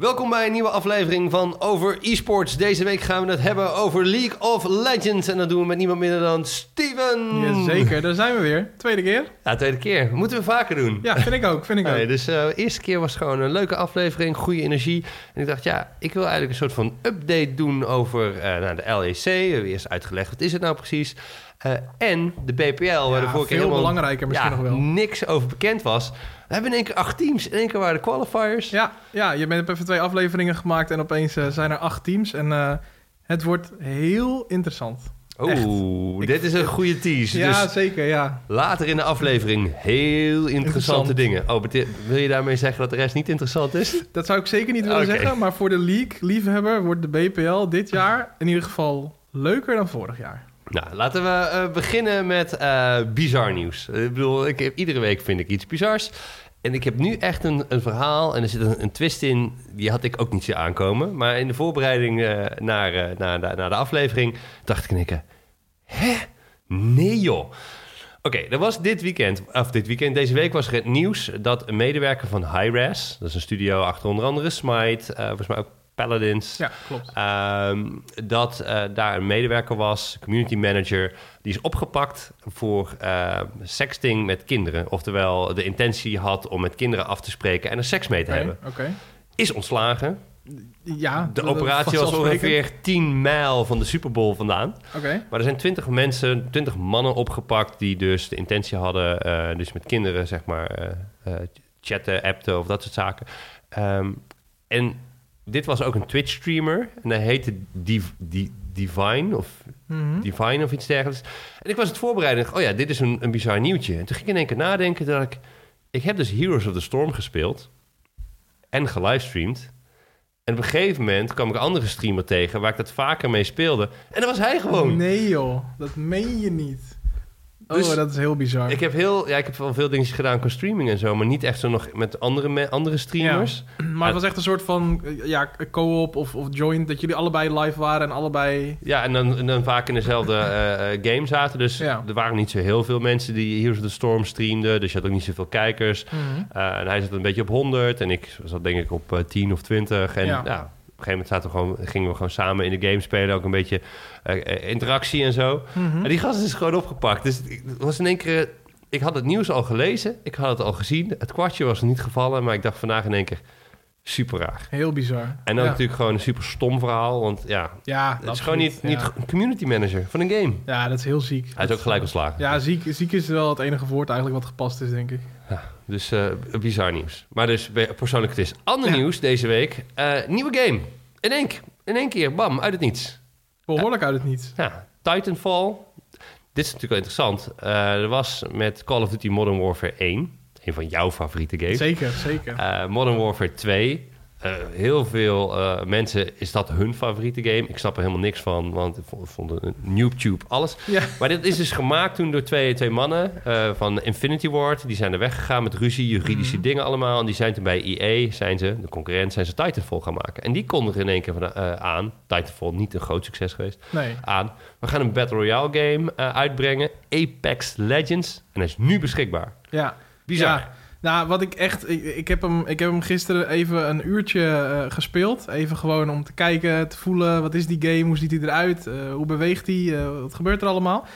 Welkom bij een nieuwe aflevering van Over eSports. Deze week gaan we het hebben over League of Legends. En dat doen we met niemand minder dan Steven. Jazeker, daar zijn we weer. Tweede keer. Ja, tweede keer. Moeten we vaker doen. Ja, vind ik ook. Vind ik ook. dus eh, de eerste keer was gewoon een leuke aflevering, goede energie. En ik dacht, ja, ik wil eigenlijk een soort van update doen over eh, nou, de LEC. We hebben eerst uitgelegd, wat is het nou precies? Eh, en de BPL, waar de vorige keer helemaal belangrijker misschien ja, nog wel. niks over bekend was. We hebben in één keer acht teams. In één keer waren de qualifiers. Ja, ja, je bent even twee afleveringen gemaakt en opeens eh, zijn er acht teams. En eh, het wordt heel interessant. Oeh, dit is een goede tease. Ja, Dus zeker, ja. later in de aflevering heel interessante Interessant. dingen. Oh, wil je daarmee zeggen dat de rest niet interessant is? Dat zou ik zeker niet willen zeggen. Maar voor de league-liefhebber wordt de BPL dit jaar in ieder geval leuker dan vorig jaar. Nou, laten we eh, beginnen met eh, bizar nieuws. Ik bedoel, ik heb, iedere week vind ik iets bizars. En ik heb nu echt een, een verhaal en er zit een, een twist in. Die had ik ook niet zien aankomen. Maar in de voorbereiding eh, naar, naar, de, naar de aflevering dacht ik keer... Hè? Nee joh. Oké, er was dit weekend, of dit weekend, deze week was er het nieuws dat een medewerker van Hi-Res, dat is een studio achter onder andere Smite, volgens mij ook Paladins, Ja, klopt. Ehm, dat eh, daar een medewerker was, community manager, die is opgepakt voor eh, sexting met kinderen. Oftewel de intentie had om met kinderen af te spreken en er seks mee te hebben. Is ontslagen. Ja. De operatie was ongeveer 10 mijl van de Super Bowl vandaan. Oké. Maar er zijn 20 mensen, 20 mannen opgepakt die dus de intentie hadden, eh, dus met kinderen zeg maar chatten, appten of dat soort zaken. Ehm, en dit was ook een Twitch streamer en hij heette Div, Div- Divine of Mhm. Divine of iets dergelijks. En ik was het voorbereiden. en dacht, Oh ja, dit is een, een bizar nieuwtje. En toen ging ik in één keer nadenken dat ik... Ik heb dus Heroes of the Storm gespeeld. En gelivestreamd. En op een gegeven moment kwam ik een andere streamer tegen... waar ik dat vaker mee speelde. En dat was hij gewoon. Nee joh, dat meen je niet. Oh, Dus- dat is heel bizar. Ik heb, heel, ja, ik heb wel veel dingetjes gedaan qua streaming en zo... maar niet echt zo nog met andere, me- andere streamers. Maar het was echt een soort van eh, ja, co-op of, of joint, dat jullie allebei live waren en allebei... Ja, en dan, en dan vaak in dezelfde eh, eh, game zaten. Dus Ja. er waren niet zo heel veel mensen die Heroes of the Storm streamden. Dus je had ook niet zoveel kijkers. Uh, en hij zat een beetje op 100 en ik zat denk ik op eh, 10 of 20. En Ja. ja. Op een gegeven moment zaten we gewoon, gingen we gewoon samen in de game spelen. Ook een beetje eh, interactie en zo. Mhm. En die gast is gewoon opgepakt. Dus het was in één keer... Ik had het nieuws al gelezen. Ik had het al gezien. Het kwartje was niet gevallen. Maar ik dacht vandaag in één keer... Super raar. Heel bizar. En dan ja. natuurlijk gewoon een super stom verhaal. Want ja, Ja, het is absoluut, gewoon niet, niet ja. community manager van een game. Ja, dat is heel ziek. Hij is ook gelijk ontslagen. Ja, ziek, ziek is wel het enige woord eigenlijk wat gepast is, denk ik. Dus eh, bizar nieuws. Maar dus persoonlijk het is. Ander Ja. nieuws deze week. Eh, nieuwe game. In één, in één keer, bam, uit het niets. Behoorlijk uit het niets. Ja, Titanfall. Dit is natuurlijk wel interessant. Eh, er was met Call of Duty Modern Warfare 1. Een van jouw favoriete games. Zeker, zeker. Modern Warfare 2. Eh, heel veel eh, mensen is dat hun favoriete game. Ik snap er helemaal niks van, want ik vond, een NoobTube alles. Ja. Maar dit is dus gemaakt toen door twee, twee mannen eh, van Infinity Ward. Die zijn er weggegaan met ruzie, juridische Mhm. dingen allemaal. En die zijn toen bij EA, zijn ze, de concurrent, zijn ze Titanfall gaan maken. En die kondigen in één keer van, aan. Titanfall niet een groot succes geweest. Nee. Aan. We gaan een Battle Royale game uitbrengen. Apex Legends. En hij is nu beschikbaar. Ja. Bizar. Ja. Nou, wat ik echt... Ik, heb hem, ik heb hem gisteren even een uurtje eh, gespeeld. Even gewoon om te kijken, te voelen... Wat is die game? Hoe ziet hij eruit? Eh, hoe beweegt hij? Eh, wat gebeurt er allemaal?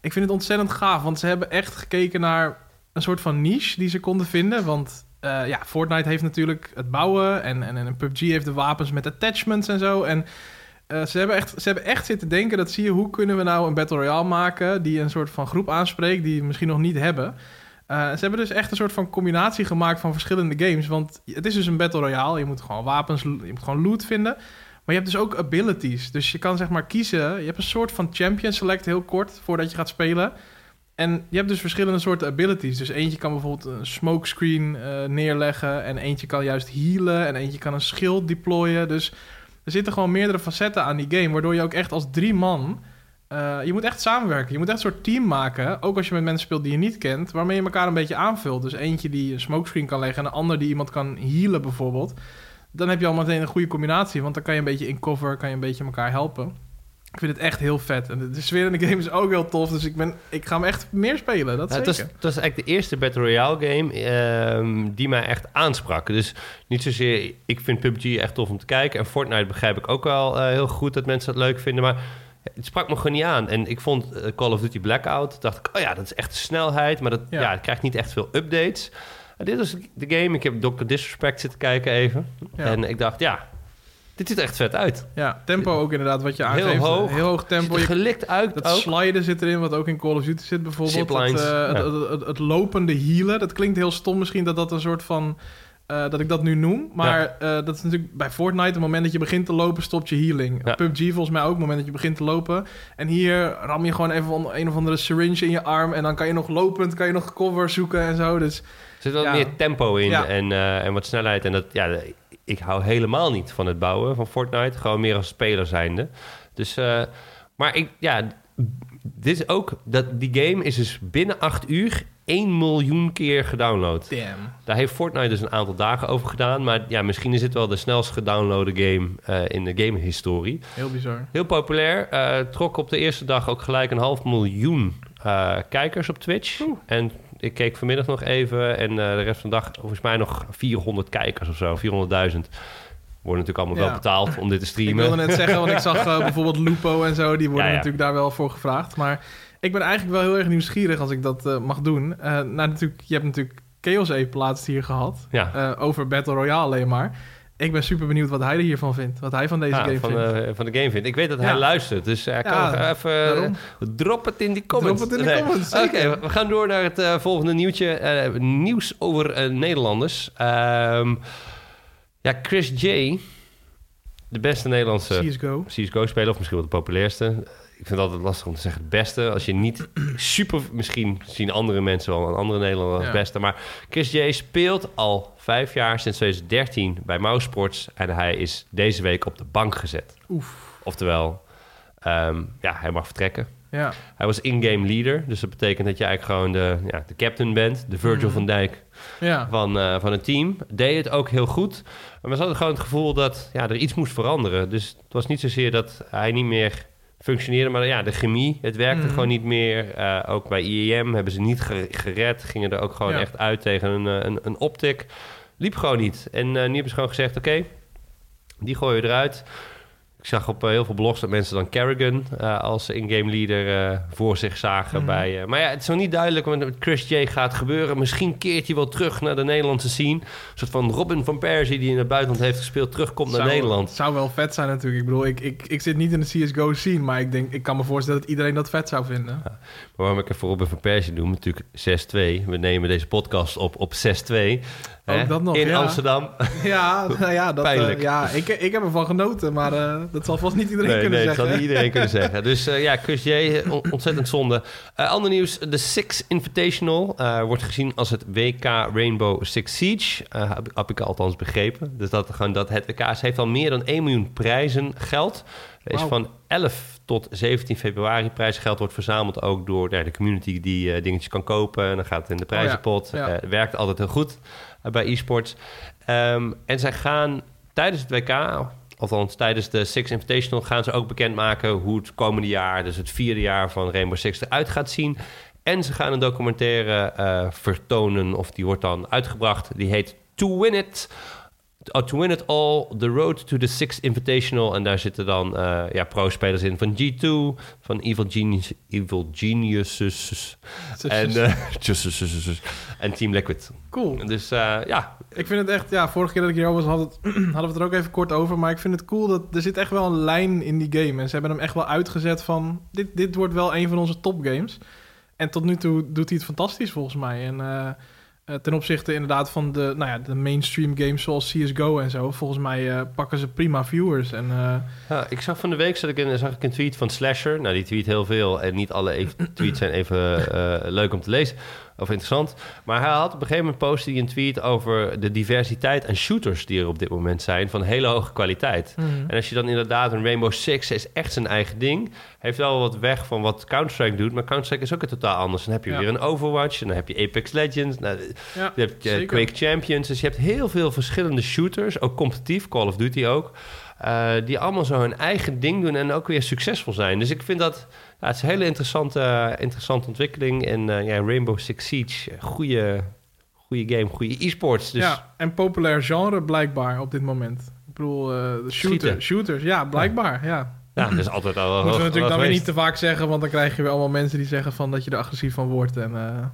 Ik vind het ontzettend gaaf, want ze hebben echt gekeken naar... een soort van niche die ze konden vinden. Want ja, Fortnite heeft natuurlijk het bouwen... En, en, en PUBG heeft de wapens met attachments en zo. En ze, hebben echt, ze hebben echt zitten denken... dat zie je, hoe kunnen we nou een Battle Royale maken... die een soort van groep aanspreekt... die we misschien nog niet hebben... Eh, ze hebben dus echt een soort van combinatie gemaakt van verschillende games. Want het is dus een battle royale. Je moet gewoon wapens, je moet gewoon loot vinden. Maar je hebt dus ook abilities. Dus je kan zeg maar kiezen. Je hebt een soort van champion select heel kort voordat je gaat spelen. En je hebt dus verschillende soorten abilities. Dus eentje kan bijvoorbeeld een smokescreen eh, neerleggen. En eentje kan juist healen. En eentje kan een schild deployen. Dus er zitten gewoon meerdere facetten aan die game. Waardoor je ook echt als drie man... eh, je moet echt samenwerken. Je moet echt een soort team maken. Ook als je met mensen speelt die je niet kent. Waarmee je elkaar een beetje aanvult. Dus eentje die een smokescreen kan leggen. En een ander die iemand kan healen bijvoorbeeld. Dan heb je al meteen een goede combinatie. Want dan kan je een beetje in cover. Kan je een beetje elkaar helpen. Ik vind het echt heel vet. En de sfeer in de game is ook heel tof. Dus ik, ben, ik ga hem echt meer spelen. Dat zeker. het, was, het was eigenlijk de eerste Battle Royale game ehm, die mij echt aansprak. Dus niet zozeer, ik vind PUBG echt tof om te kijken. En Fortnite begrijp ik ook wel eh, heel goed dat mensen dat leuk vinden. Maar het sprak me gewoon niet aan. En ik vond eh, Call of Duty Blackout, dacht ik, oh ja, dat is echt de snelheid. Maar dat, Ja. ja. het krijgt niet echt veel updates. En dit was de game, ik heb Dr. Disrespect zitten kijken even. Ja. En ik dacht, ja, dit ziet er echt vet uit. Ja, tempo ook inderdaad, wat je Heel aangeeft. hoog. Heel hoog Het tempo. Je- gelikt uit dat ook. sliden zit erin, wat ook in Call of Duty zit bijvoorbeeld. Het, eh, ja. het, het, het- het lopende healen. Dat klinkt heel stom misschien dat dat een soort van... eh, dat ik dat nu noem. Maar eh, dat is natuurlijk bij Fortnite... het moment dat je begint te lopen, stopt je healing. Ja. PUBG volgens mij ook, het moment dat je begint te lopen. En hier ram je gewoon even een of andere syringe in je arm... en dan kan je nog lopend, kan je nog cover zoeken en zo. Dus Er zit wel Ja. meer tempo in en, eh, en wat snelheid. En dat, ja, ik hou helemaal niet van het bouwen van Fortnite. Gewoon meer als speler zijnde. Dus, maar ik, ja, dit is ook, dat, die game is dus binnen acht uur 1 miljoen keer gedownload. damn. Daar heeft Fortnite dus een aantal dagen over gedaan. Maar ja, misschien is dit wel de snelst gedownloade game eh, in de gamehistorie. Heel bizar. Heel populair. eh, trok op de eerste dag ook gelijk een half miljoen eh, kijkers op Twitch. Oeh. En ik keek vanmiddag nog even. En de rest van de dag volgens mij nog 400 kijkers of zo. 400.000. Worden natuurlijk allemaal Ja. wel betaald om dit te Ik streamen. wilde net zeggen, want ik zag eh, bijvoorbeeld Lupo en zo, die worden Ja, ja. natuurlijk daar wel voor gevraagd. Maar ik ben eigenlijk wel heel erg nieuwsgierig als ik dat eh, mag doen. Eh nou, natuurlijk, je hebt natuurlijk Chaos Ape laatst hier gehad, eh, over Battle Royale alleen maar. Ik ben super benieuwd wat hij er hiervan vindt, wat hij van deze Ja, game van, vindt. van de game vindt. Ik weet dat hij luistert. Dus hij kan even... daarom. Drop het in die comments. Drop het in de Nee. comments, Oké, we gaan door naar het volgende nieuwtje. Nieuws over Nederlanders. Ehm, ja, Chris J, de beste Nederlandse CSGO. CSGO-speler, of misschien wel de populairste. Ik vind het altijd lastig om te zeggen het beste. Als je niet super... Misschien zien andere mensen wel een andere Nederlander als Ja. beste. Maar Chris J speelt al vijf jaar, sinds 2013, bij Mousesports. En hij is deze week op de bank gezet. Oef. Oftewel, ehm, ja, hij mag vertrekken. Ja, Hij was in-game leader. Dus dat betekent dat je eigenlijk gewoon de, ja, de captain bent. De Virgil Mhm. van Dijk ja. van, eh, van het team. Deed het ook heel goed. Maar we hadden gewoon het gevoel dat ja, er iets moest veranderen. Dus het was niet zozeer dat hij niet meer functioneerde. Maar ja, de chemie, het werkte Mhm. gewoon niet meer. Eh, ook bij IEM hebben ze niet ge- gered. Gingen er ook gewoon Ja. echt uit tegen een, eh, een, een optic. Liep gewoon niet. En nu hebben ze gewoon gezegd, oké, die gooien we eruit. Ik zag op eh, heel veel blogs dat mensen dan Kerrigan eh, als in-game leader eh, voor zich zagen. Mhm. bij, maar ja, het is nog niet duidelijk wat met Chris J gaat gebeuren. Misschien keert hij wel terug naar de Nederlandse scene. Een soort van Robin van Persie die in het buitenland heeft gespeeld, terugkomt naar Nederland. Zou wel vet zijn natuurlijk. Ik bedoel, ik, ik, ik zit niet in de CSGO scene, maar ik, denk, ik kan me voorstellen dat iedereen dat vet zou vinden. Maar waarom ik even Robin van Persie doe, natuurlijk 6-2. We nemen deze podcast op op 6-2. Hè, dat nog, In ja. Amsterdam. Ja, nou ja, dat, eh, ja ik, ik heb ervan genoten, maar eh, dat zal vast niet iedereen Nee, kunnen nee, dat zeggen. zal niet iedereen kunnen zeggen. Dus eh, ja, Chris J, on- ontzettend zonde. Ander nieuws, de Six Invitational wordt gezien als het WK Rainbow Six Siege. Heb, heb ik althans begrepen. Dus dat, gewoon, dat het WK heeft al meer dan 1 miljoen prijzen geld. Er is van 11 tot 17 februari prijsgeld wordt verzameld ook door de community die dingetjes kan kopen. En dan gaat het in de prijzenpot. Oh ja. Eh, werkt altijd heel goed bij e-sports. Ehm, en zij gaan tijdens het WK, althans tijdens de Six Invitational, gaan ze ook bekendmaken hoe het komende jaar, dus het vierde jaar van Rainbow Six, eruit gaat zien. En ze gaan een documentaire eh, vertonen, of die wordt dan uitgebracht. Die heet To Win It. Oh, to Win It All, The Road to the Six Invitational. En daar zitten dan eh, ja, pro-spelers in van G2, van Evil, Genius, Evil Geniuses en, eh, en Team Liquid. Cool. Dus eh, ja, Ik vind het echt, ja, vorige keer dat ik hier was, had het, hadden we het er ook even kort over. Maar ik vind het cool dat er zit echt wel een lijn in die game. En ze hebben hem echt wel uitgezet van, dit, dit wordt wel een van onze topgames. En tot nu toe doet hij het fantastisch volgens mij. En ten opzichte inderdaad van de, nou ja, de mainstream games zoals CSGO en zo. Volgens mij eh, pakken ze prima viewers. En eh, Ja, ik zag van de week zag ik, een, zag tweet van Slasher. Nou, die tweet heel veel en niet alle even- tweets zijn even eh, leuk om te lezen of interessant. Maar hij had op een gegeven moment postte hij een tweet over de diversiteit aan shooters die er op dit moment zijn van hele hoge kwaliteit. En als je dan inderdaad een Rainbow Six is echt zijn eigen ding, heeft wel wat weg van wat Counter-Strike doet, maar Counter-Strike is ook het totaal anders. Dan heb je Ja. weer een Overwatch en dan heb je Apex Legends, nou, ja, je hebt eh, zeker. Quake Champions, dus je hebt heel veel verschillende shooters, ook competitief, Call of Duty ook. Eh, die allemaal zo hun eigen ding doen en ook weer succesvol zijn. Dus ik vind dat ja, het is een hele interessante, interessante ontwikkeling. En eh, ja, Rainbow Six Siege, goede, goede game, goede e-sports. Dus Ja, en populair genre blijkbaar op dit moment. Ik bedoel, eh, de shooter, Schieten. shooters, ja, blijkbaar, ja. ja, dat is altijd al Moeten we natuurlijk dan weer niet te vaak zeggen, want dan krijg je weer allemaal mensen die zeggen van dat je er agressief van wordt. En eh,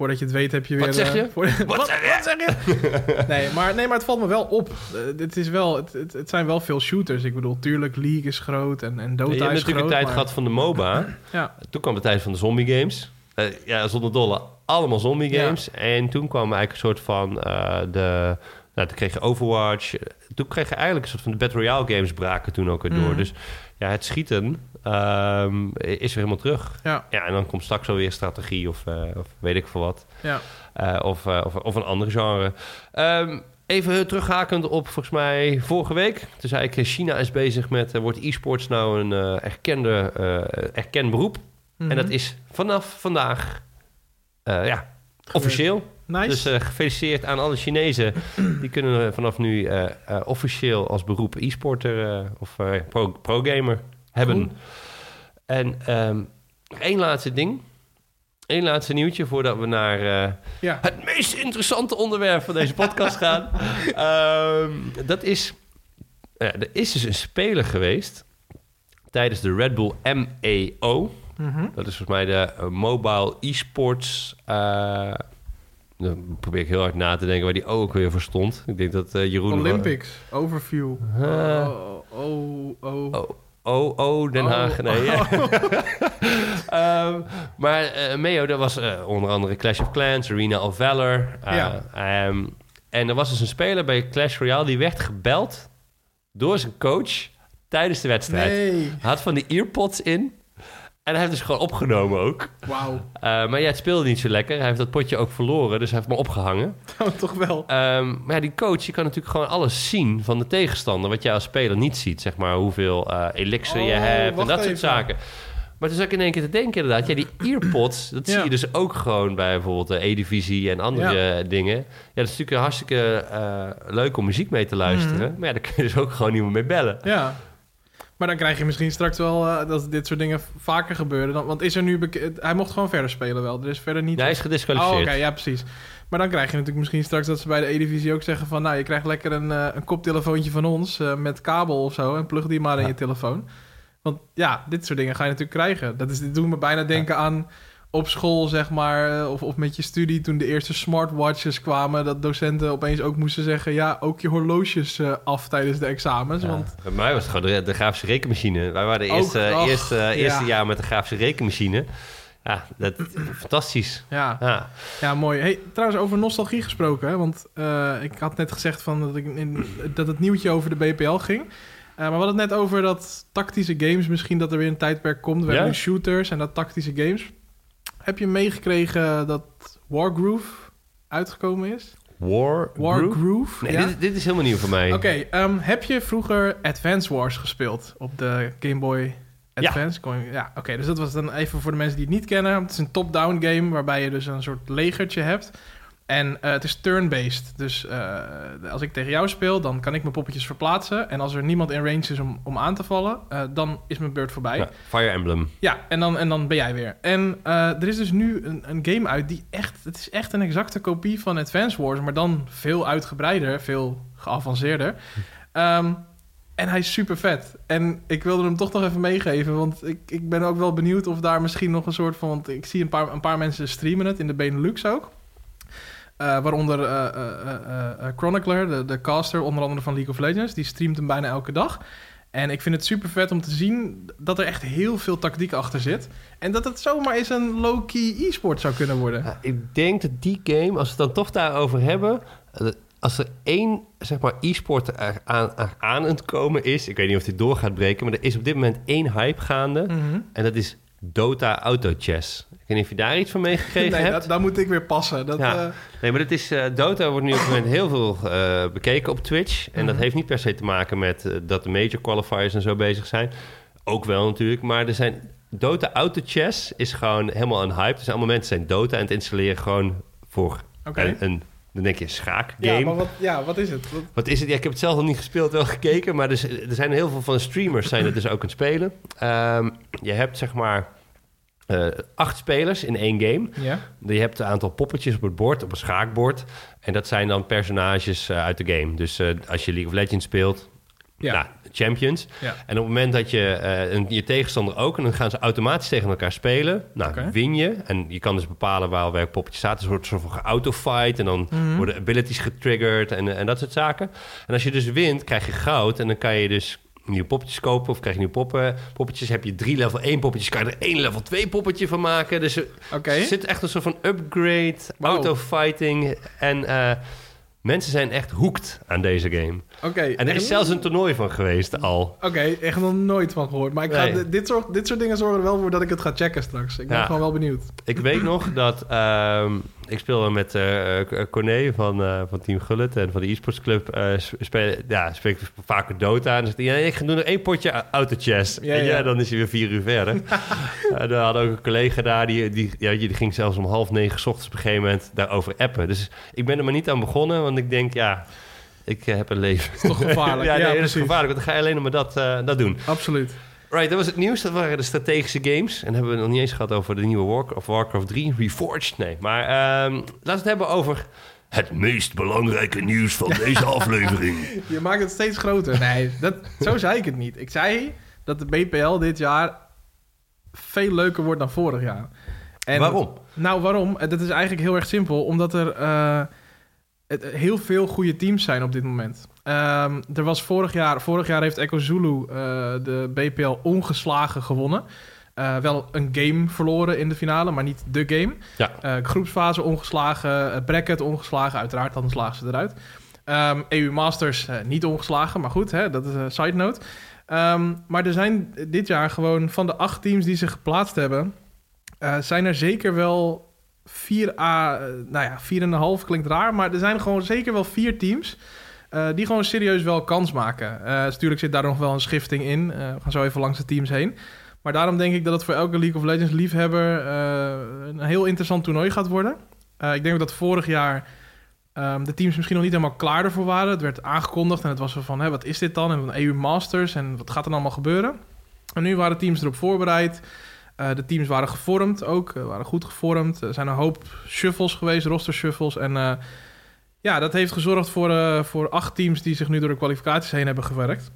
voordat je het weet heb je weer... Wat zeg eh, je? voor- Wat zeg je? Wat zeg je? nee, maar, nee, maar het valt me wel op. Eh, het, is wel, het, het, het zijn wel veel shooters. Ik bedoel, tuurlijk, League is groot en, en Dota je hebt is natuurlijk groot. een tijd maar- gehad van de MOBA. Ja, Toen kwam de tijd van de zombie games. Eh, ja, zonder dolle, allemaal zombie Ja. games. En toen kwam eigenlijk een soort van eh, de... Nou, toen kreeg je Overwatch. Toen kreeg je eigenlijk een soort van de Battle Royale games braken toen ook weer door. Mhm. Dus ja, het schieten ehm, is weer helemaal terug. ja, Ja, en dan komt straks alweer strategie of, eh, of weet ik veel wat. ja. Eh, of, eh, of, of een ander genre. Ehm, even terughakend op volgens mij vorige week. Toen zei ik, China is bezig met... wordt e-sports nou een erkende, erkend beroep? En Mhm. dat is vanaf vandaag ja, officieel. Nice. Dus eh, gefeliciteerd aan alle Chinezen. Die kunnen vanaf nu eh, eh, officieel als beroep e-sporter eh, of eh, pro- pro-gamer hebben. En nog één laatste ding. Eén laatste nieuwtje voordat we naar eh, ja. het meest interessante onderwerp van deze podcast gaan. Ehm, dat is... er is dus een speler geweest tijdens de Red Bull MEO. Mhm. Dat is volgens mij de eh, Mobile Esports. Dan probeer ik heel hard na te denken waar die O ook weer voor stond. Ik denk dat eh, Jeroen... Olympics, overview. Huh. Oh, oh, oh. Oh, oh, oh, Den Oh. Haag. Nee. Ehm, maar eh Meo, dat was eh, onder andere Clash of Clans, Arena of Valor. Ja. ehm, en er was dus een speler bij Clash Royale die werd gebeld door zijn coach tijdens de wedstrijd. Nee, Hij had van die earpods in. En hij heeft dus gewoon opgenomen ook. wauw. Eh, maar ja, het speelde niet zo lekker. Hij heeft dat potje ook verloren, dus hij heeft me opgehangen. Nou, toch wel. Ehm, maar ja, die coach, je kan natuurlijk gewoon alles zien van de tegenstander. Wat jij als speler niet ziet, zeg maar. Hoeveel eh elixir je Oh, hebt en dat soort zaken. Maar toen zat ik in één keer te denken inderdaad. Ja, die earpods, dat Ja. zie je dus ook gewoon bij bijvoorbeeld de E-divisie en andere dingen. Ja, dat is natuurlijk hartstikke eh, leuk om muziek mee te luisteren. Mhm. Maar ja, daar kun je dus ook gewoon niemand mee bellen. Ja. Maar dan krijg je misschien straks wel eh, dat dit soort dingen vaker gebeuren. Dan, want is er nu Hij mocht gewoon verder spelen wel. Er is verder niet... Ja, hij is Oh, gedisqualificeerd. oké, ja, precies. Maar dan krijg je natuurlijk misschien straks dat ze bij de E-divisie ook zeggen van... nou, je krijgt lekker een, eh, een koptelefoontje van ons eh, met kabel of zo... en plug die maar in Ja. je telefoon. Want ja, dit soort dingen ga je natuurlijk krijgen. Dat, is, dit doet me bijna denken aan op school, zeg maar... eh, of, of met je studie toen de eerste smartwatches kwamen... dat docenten opeens ook moesten zeggen... ja, ook je horloges eh, af tijdens de examens. Ja, Want Bij mij was het gewoon de, de grafische rekenmachine. Wij waren de Ook, eerste, eerste, ja. eerste jaar met de grafische rekenmachine. Ja, dat, fantastisch. ja, Ja. Ja, mooi. Hey, trouwens, over nostalgie gesproken. Hè? Want eh, ik had net gezegd van dat, ik in, dat het nieuwtje over de BPL ging. Eh, maar we hadden het net over dat tactische games... misschien dat er weer een tijdperk komt. We Ja. hebben nu shooters en dat tactische games. Heb je meegekregen dat Wargroove uitgekomen is? War, Wargroove? Nee, ja? dit, dit is helemaal nieuw voor mij. Oké, ehm, heb je vroeger Advance Wars gespeeld op de Game Boy Advance? Ja, oké, dus dat was dan even voor de mensen die het niet kennen. Het is een top-down game waarbij je dus een soort legertje hebt. En eh, het is turn-based. Dus eh, als ik tegen jou speel, dan kan ik mijn poppetjes verplaatsen. En als er niemand in range is om, om aan te vallen, eh, dan is mijn beurt voorbij. Ja, Fire Emblem. Ja, en dan, en dan ben jij weer. En er is dus nu een, een game uit die echt... Het is echt een exacte kopie van Advance Wars... maar dan veel uitgebreider, veel geavanceerder. Ehm, en hij is super vet. En ik wilde hem toch nog even meegeven... want ik, ik ben ook wel benieuwd of daar misschien nog een soort van... want ik zie een paar, een paar mensen streamen het, in de Benelux ook... Eh, waaronder eh, eh, Chronicler, de, de caster, onder andere van League of Legends. Die streamt hem bijna elke dag. En ik vind het super vet om te zien dat er echt heel veel tactiek achter zit. En dat het zomaar eens een low-key e-sport zou kunnen worden. Ja, ik denk dat die game, als we het dan toch daarover hebben... Als er één zeg maar, e-sport aan, aan het komen is... Ik weet niet of dit door gaat breken... maar er is op dit moment één hype gaande. Mhm. En dat is Dota Auto Chess. Ik weet niet of je daar iets van meegekregen Nee, hebt. dat, daar moet ik weer passen. Dat, Ja. eh, Nee, maar dat is, eh, Dota wordt nu op het moment heel veel eh, bekeken op Twitch. En dat Mhm. heeft niet per se te maken met dat de major qualifiers en zo bezig zijn. Ook wel natuurlijk, maar er zijn... Dota Auto Chess is gewoon helemaal een hype. Dus allemaal mensen zijn Dota aan het installeren gewoon voor een, een Dan denk je schaak Ja, game. maar wat, ja, wat is het? Wat- Wat is het? Ja, ik heb het zelf nog niet gespeeld, wel gekeken. Maar dus, er zijn heel veel van streamers zijn het dus ook aan het spelen. Ehm, je hebt zeg maar eh, acht spelers in één game. ja? Je hebt een aantal poppetjes op het bord, op een schaakbord. En dat zijn dan personages eh, uit de game. Dus eh, als je League of Legends speelt, Ja. nou, champions. Ja. En op het moment dat je eh, en je tegenstander ook... en dan gaan ze automatisch tegen elkaar spelen. Nou, win je. En je kan dus bepalen waar welk poppetje staat. Dus er wordt een soort van geautofight... en dan Mhm. worden abilities getriggerd en, en dat soort zaken. En als je dus wint, krijg je goud... en dan kan je dus nieuwe poppetjes kopen... of krijg je nieuwe poppen, poppetjes. Heb je drie level 1 poppetjes... kan je er één level 2 poppetje van maken. Dus er zit echt een soort van upgrade, Wauw. autofighting... en... eh, Mensen zijn echt hooked aan deze game. Oké. En er is zelfs een toernooi van geweest al. Oké, echt nog nooit van gehoord. Maar ik ga, Nee. dit, soort, dit soort dingen zorgen er wel voor dat ik het ga checken straks. Ik ben Ja. gewoon wel benieuwd. Ik weet nog dat ehm, ik speelde met eh, Corné van, eh, van Team Gullet en van de e-sports club. eh, speel, ja, speel ik vaker Dota. En dan zegt hij, ja, ik ga doen nog één potje autochess. Ja, en ja, ja. dan is hij weer vier uur verder. uh, we hadden ook een collega daar, die, die, ja, die ging zelfs om half negen 's ochtends op een gegeven moment daarover appen. Dus ik ben er maar niet aan begonnen, want ik denk, ja, ik eh, heb een leven. is toch gevaarlijk? ja, Ja, nee, dat is gevaarlijk, want dan ga je alleen nog maar dat, eh, dat doen. Absoluut. Right, dat was het nieuws. Dat waren de strategische games. En hebben we het nog niet eens gehad over de nieuwe War of Warcraft 3, Reforged. Nee, maar ehm, laten we het hebben over het meest belangrijke nieuws van deze aflevering. Je maakt het steeds groter. Nee, dat, zo zei ik het niet. Ik zei dat de BPL dit jaar veel leuker wordt dan vorig jaar. En, Waarom? Nou, waarom? Dat is eigenlijk heel erg simpel. Omdat er eh, heel veel goede teams zijn op dit moment. Ehm, er was vorig jaar... Vorig jaar heeft Echo Zulu eh, de BPL ongeslagen gewonnen. Eh, wel een game verloren in de finale, maar niet de game. Ja. Eh, groepsfase ongeslagen, eh, bracket ongeslagen, uiteraard, dan slagen ze eruit. Ehm, EU Masters eh, niet ongeslagen, maar goed, hè, dat is een side note. Ehm, maar er zijn dit jaar gewoon van de acht teams die zich geplaatst hebben, eh, zijn er zeker wel vier A, eh, nou ja, vier en een half klinkt raar, maar er zijn gewoon zeker wel vier teams eh, die gewoon serieus wel kans maken. Eh natuurlijk zit daar nog wel een schifting in. We gaan zo even langs de teams heen. Maar daarom denk ik dat het voor elke League of Legends liefhebber een heel interessant toernooi gaat worden. Ik denk dat vorig jaar ehm, de teams misschien nog niet helemaal klaar ervoor waren. Het werd aangekondigd en het was van, hè, wat is dit dan? En een EU Masters en wat gaat er allemaal gebeuren? En nu waren teams erop voorbereid. Eh, de teams waren gevormd ook, eh, waren goed gevormd. Er zijn een hoop shuffles geweest, roster shuffles. En eh, ja, dat heeft gezorgd voor, voor acht teams die zich nu door de kwalificaties heen hebben gewerkt.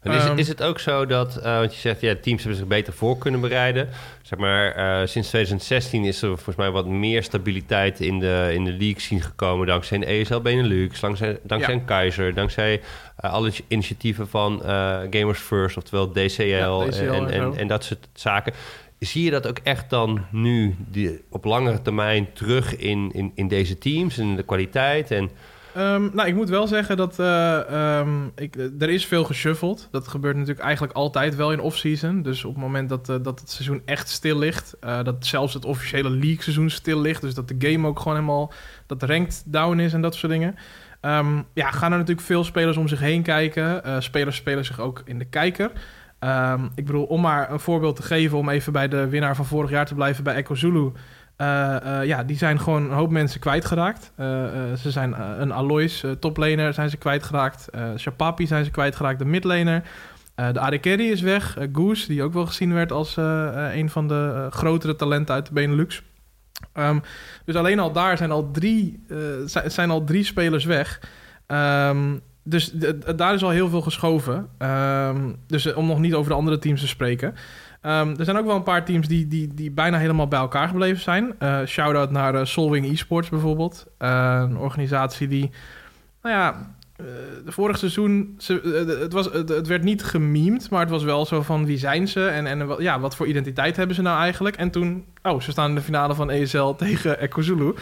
En is, Ehm. is het ook zo dat, want je zegt, ja, teams hebben zich beter voor kunnen bereiden. Zeg maar, sinds 2016 is er volgens mij wat meer stabiliteit in de, in de league zien gekomen. Dankzij een ESL Benelux, dankzij, dankzij Ja. een Keizer, dankzij alle initiatieven van Gamers First, oftewel DCL, Ja, DCL en, en en, zo. en, dat soort zaken. Zie je dat ook echt dan nu die, op langere termijn terug in, in, in deze teams en de kwaliteit? En, Ehm, nou, ik moet wel zeggen dat eh, ehm, ik, er is veel geshuffeld. Dat gebeurt natuurlijk eigenlijk altijd wel in off-season. Dus op het moment dat, eh, dat het seizoen echt stil ligt, eh, dat zelfs het officiële league seizoen stil ligt, dus dat de game ook gewoon helemaal, dat ranked down is en dat soort dingen. Ehm, ja, gaan er natuurlijk veel spelers om zich heen kijken. Spelers spelen zich ook in de kijker. Ehm, ik bedoel, om maar een voorbeeld te geven, om even bij de winnaar van vorig jaar te blijven bij Echo Zulu. Eh, eh, ja, die zijn gewoon een hoop mensen kwijtgeraakt. Eh, ze zijn een Alois toplaner zijn ze kwijtgeraakt. Shapapi zijn ze kwijtgeraakt, de midlaner. De AD Carry is weg. Goose, die ook wel gezien werd als een van de grotere talenten uit de Benelux. Ehm, dus alleen al daar zijn al drie, zijn, al drie spelers weg. Ehm, dus daar is al heel veel geschoven. Ehm, dus eh, om nog niet over de andere teams te spreken. Ehm, er zijn ook wel een paar teams die, die, die bijna helemaal bij elkaar gebleven zijn. Eh Shout-out naar eh, Solwing Esports bijvoorbeeld. Een organisatie die, nou ja, de vorige seizoen, ze, het, was, het, werd niet gememd, maar het was wel zo van wie zijn ze en, en ja, wat voor identiteit hebben ze nou eigenlijk. En toen, oh, ze staan in de finale van ESL tegen Echo Zulu.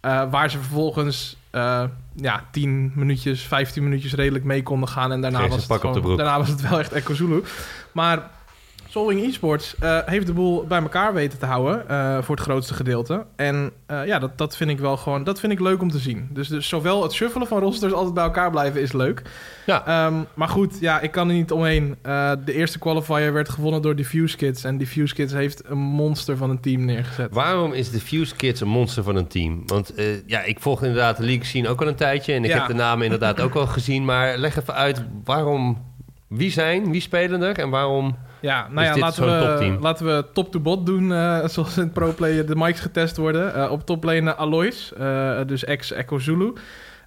Eh, waar ze vervolgens eh, ja, 10 minuutjes, 15 minuutjes redelijk mee konden gaan. En daarna was, het gewoon- daarna was het wel echt Echo Zulu. Maar Solving Esports eh, heeft de boel bij elkaar weten te houden eh, voor het grootste gedeelte. En eh, ja, dat, dat vind ik wel gewoon, dat vind ik leuk om te zien. Dus, dus zowel het shuffelen van rosters altijd bij elkaar blijven is leuk. Ja. Ehm, maar goed, ja, ik kan er niet omheen. De eerste qualifier werd gewonnen door Diffuse Kids. En Diffuse Kids heeft een monster van een team neergezet. Waarom is de Fuse Kids een monster van een team? Want ja, ik volg inderdaad de league scene ook al een tijdje. En ik Ja. heb de namen inderdaad ook al gezien. Maar leg even uit waarom... Wie zijn, wie spelen er en waarom... Ja, nou ja, laten we, laten we top-to-bot doen, eh, zoals in pro-player de mics getest worden. Eh, op toplane Alois, eh, dus ex-Echo Zulu.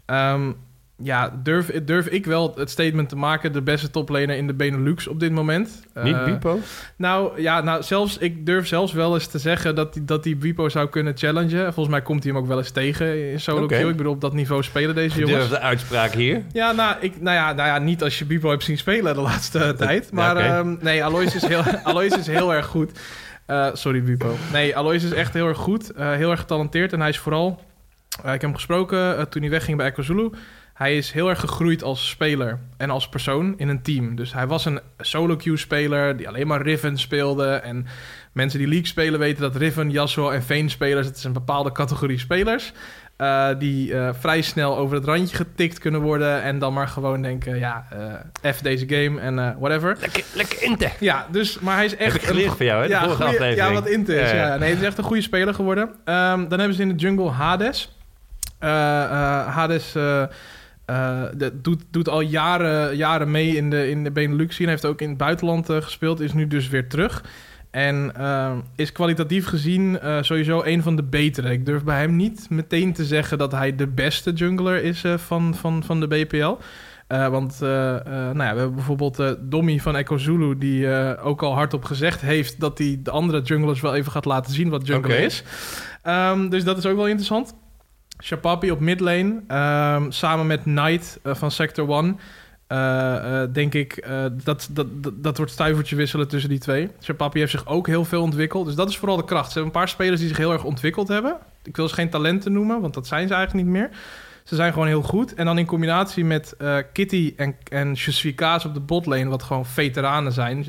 Ehm, ja, durf, durf ik wel het statement te maken, de beste toplaner in de Benelux op dit moment. Niet Eh, Bipo? Nou ja, nou, zelfs, ik durf zelfs wel eens te zeggen dat die, dat die Wipo zou kunnen challengen. Volgens mij komt hij hem ook wel eens tegen in solo queue. Ik bedoel, op dat niveau spelen deze jongens. Durf de uitspraak hier. Ja, nou, ik, nou, ja, nou ja, niet als je Bibo hebt zien spelen de laatste tijd. Maar ehm, nee, Alois is, heel, Alois is heel erg goed. Eh, sorry, Bibo. Nee, Alois is echt heel erg goed. eh, heel erg getalenteerd. En hij is vooral... eh, ik heb hem gesproken eh, toen hij wegging bij Echo Zulu. Hij is heel erg gegroeid als speler en als persoon in een team. Dus hij was een solo queue speler die alleen maar Riven speelde. En mensen die League spelen weten dat Riven, Yasuo en Vayne spelers... het is een bepaalde categorie spelers... eh, die eh, vrij snel over het randje getikt kunnen worden... en dan maar gewoon denken, ja, eh F deze game en whatever. Lekker, lekker inte. Ja, dus, maar hij is echt... Heb ik geleerd een- van jou, hè? Ja, goeie- wat int is. Ja. Nee, het is echt een goede speler geworden. Ehm, dan hebben ze in de jungle Hades. Hades eh, eh, dat doet, doet al jaren, jaren mee in de, in de Benelux scene. Heeft ook in het buitenland eh, gespeeld. Is nu dus weer terug. En ehm, is kwalitatief gezien eh, sowieso een van de betere. Ik durf bij hem niet meteen te zeggen dat hij de beste jungler is eh, van, van, van de BPL. Eh, want eh, eh, nou ja, we hebben bijvoorbeeld eh Dommy van Echo Zulu... die eh, ook al hardop gezegd heeft... dat hij de andere junglers wel even gaat laten zien wat jungle Oké. is. Ehm, dus dat is ook wel interessant. Shapapi op midlane, ehm, samen met Knight eh, van Sector 1... eh, eh, denk ik, dat, dat, dat, dat wordt stuivertje wisselen tussen die twee. Shapapi heeft zich ook heel veel ontwikkeld. Dus dat is vooral de kracht. Ze hebben een paar spelers die zich heel erg ontwikkeld hebben. Ik wil ze geen talenten noemen, want dat zijn ze eigenlijk niet meer. Ze zijn gewoon heel goed. En dan in combinatie met Kitty en, en Kaas op de botlane... wat gewoon veteranen zijn.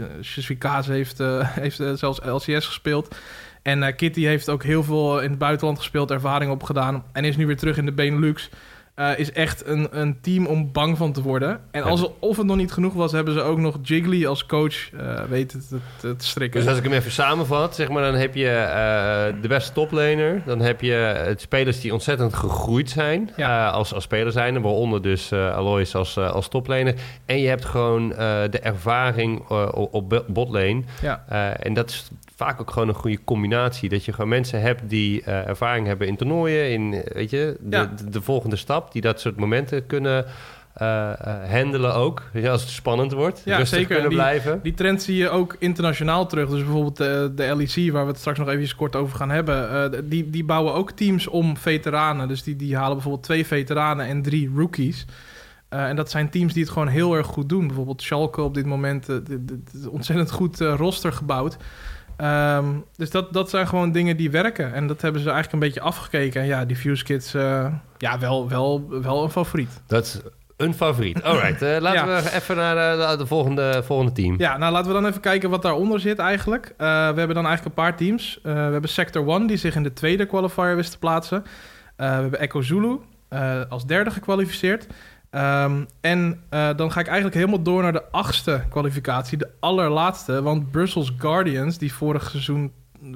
Kaas heeft, heeft zelfs LCS gespeeld. En eh, Kitty heeft ook heel veel in het buitenland gespeeld... ervaring opgedaan. En is nu weer terug in de Benelux. Eh, is echt een, een team om bang van te worden. En als het, of het nog niet genoeg was... hebben ze ook nog Jiggly als coach eh, weten te, te, te strikken. Dus als ik hem even samenvat, zeg maar, dan heb je eh, de beste toplaner. Dan heb je het spelers die ontzettend gegroeid zijn Ja. als, als speler zijn. Waaronder dus Alois als, als toplaner. En je hebt gewoon de ervaring op botlane. ja. En dat is vaak ook gewoon een goede combinatie. Dat je gewoon mensen hebt die ervaring hebben in toernooien. In, weet je, de, Ja. de, de volgende stap. Die dat soort momenten kunnen eh, eh, handelen ook. Je, als het spannend wordt. Ja, rustig zeker. kunnen Die- blijven. Die trend zie je ook internationaal terug. Dus bijvoorbeeld de, de LEC, waar we het straks nog even kort over gaan hebben... eh, die, die bouwen ook teams om veteranen. Dus die, die halen bijvoorbeeld twee veteranen en drie rookies. Eh, en dat zijn teams die het gewoon heel erg goed doen. Bijvoorbeeld Schalke op dit moment, eh, ontzettend goed eh, roster gebouwd. Ehm, dus dat, dat zijn gewoon dingen die werken. En dat hebben ze eigenlijk een beetje afgekeken. En ja, die Fuse Kids, eh, ja, wel, wel, wel een favoriet. Dat is een favoriet. Alright, eh, laten Ja. we even naar de, de volgende, volgende team. Ja, nou laten we dan even kijken wat daaronder zit eigenlijk. Eh, we hebben dan eigenlijk een paar teams. Eh, we hebben Sector 1 die zich in de tweede qualifier wist te plaatsen. Eh, we hebben Echo Zulu eh, als derde gekwalificeerd. Ehm, en eh, dan ga ik eigenlijk helemaal door naar de achtste kwalificatie, de allerlaatste. Want Brussels Guardians, die vorig seizoen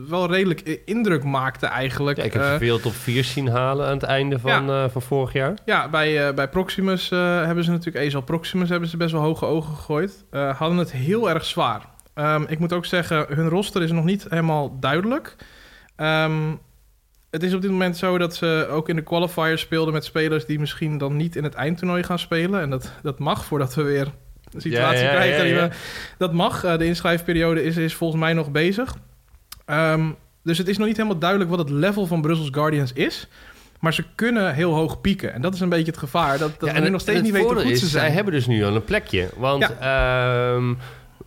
wel redelijk indruk maakte eigenlijk. Ja, ik heb eh, veel top 4 zien halen aan het einde van, eh, van vorig jaar. ja, bij, bij Proximus hebben ze natuurlijk... Ezel Proximus hebben ze best wel hoge ogen gegooid. Hadden het heel erg zwaar. Ehm, ik moet ook zeggen, hun roster is nog niet helemaal duidelijk. Ehm, het is op dit moment zo dat ze ook in de qualifiers speelden... met spelers die misschien dan niet in het eindtoernooi gaan spelen. En dat, dat mag voordat we weer een situatie Ja, ja, krijgen. ja, we- dat mag. Eh, de inschrijfperiode is, is volgens mij nog bezig. Ehm, dus het is nog niet helemaal duidelijk wat het level van Brussels Guardians is... Maar ze kunnen heel hoog pieken. En dat is een beetje het gevaar. Dat, dat Ja, we nu nog steeds niet weten hoe goed ze zijn. Zij hebben dus nu al een plekje. Want ehm,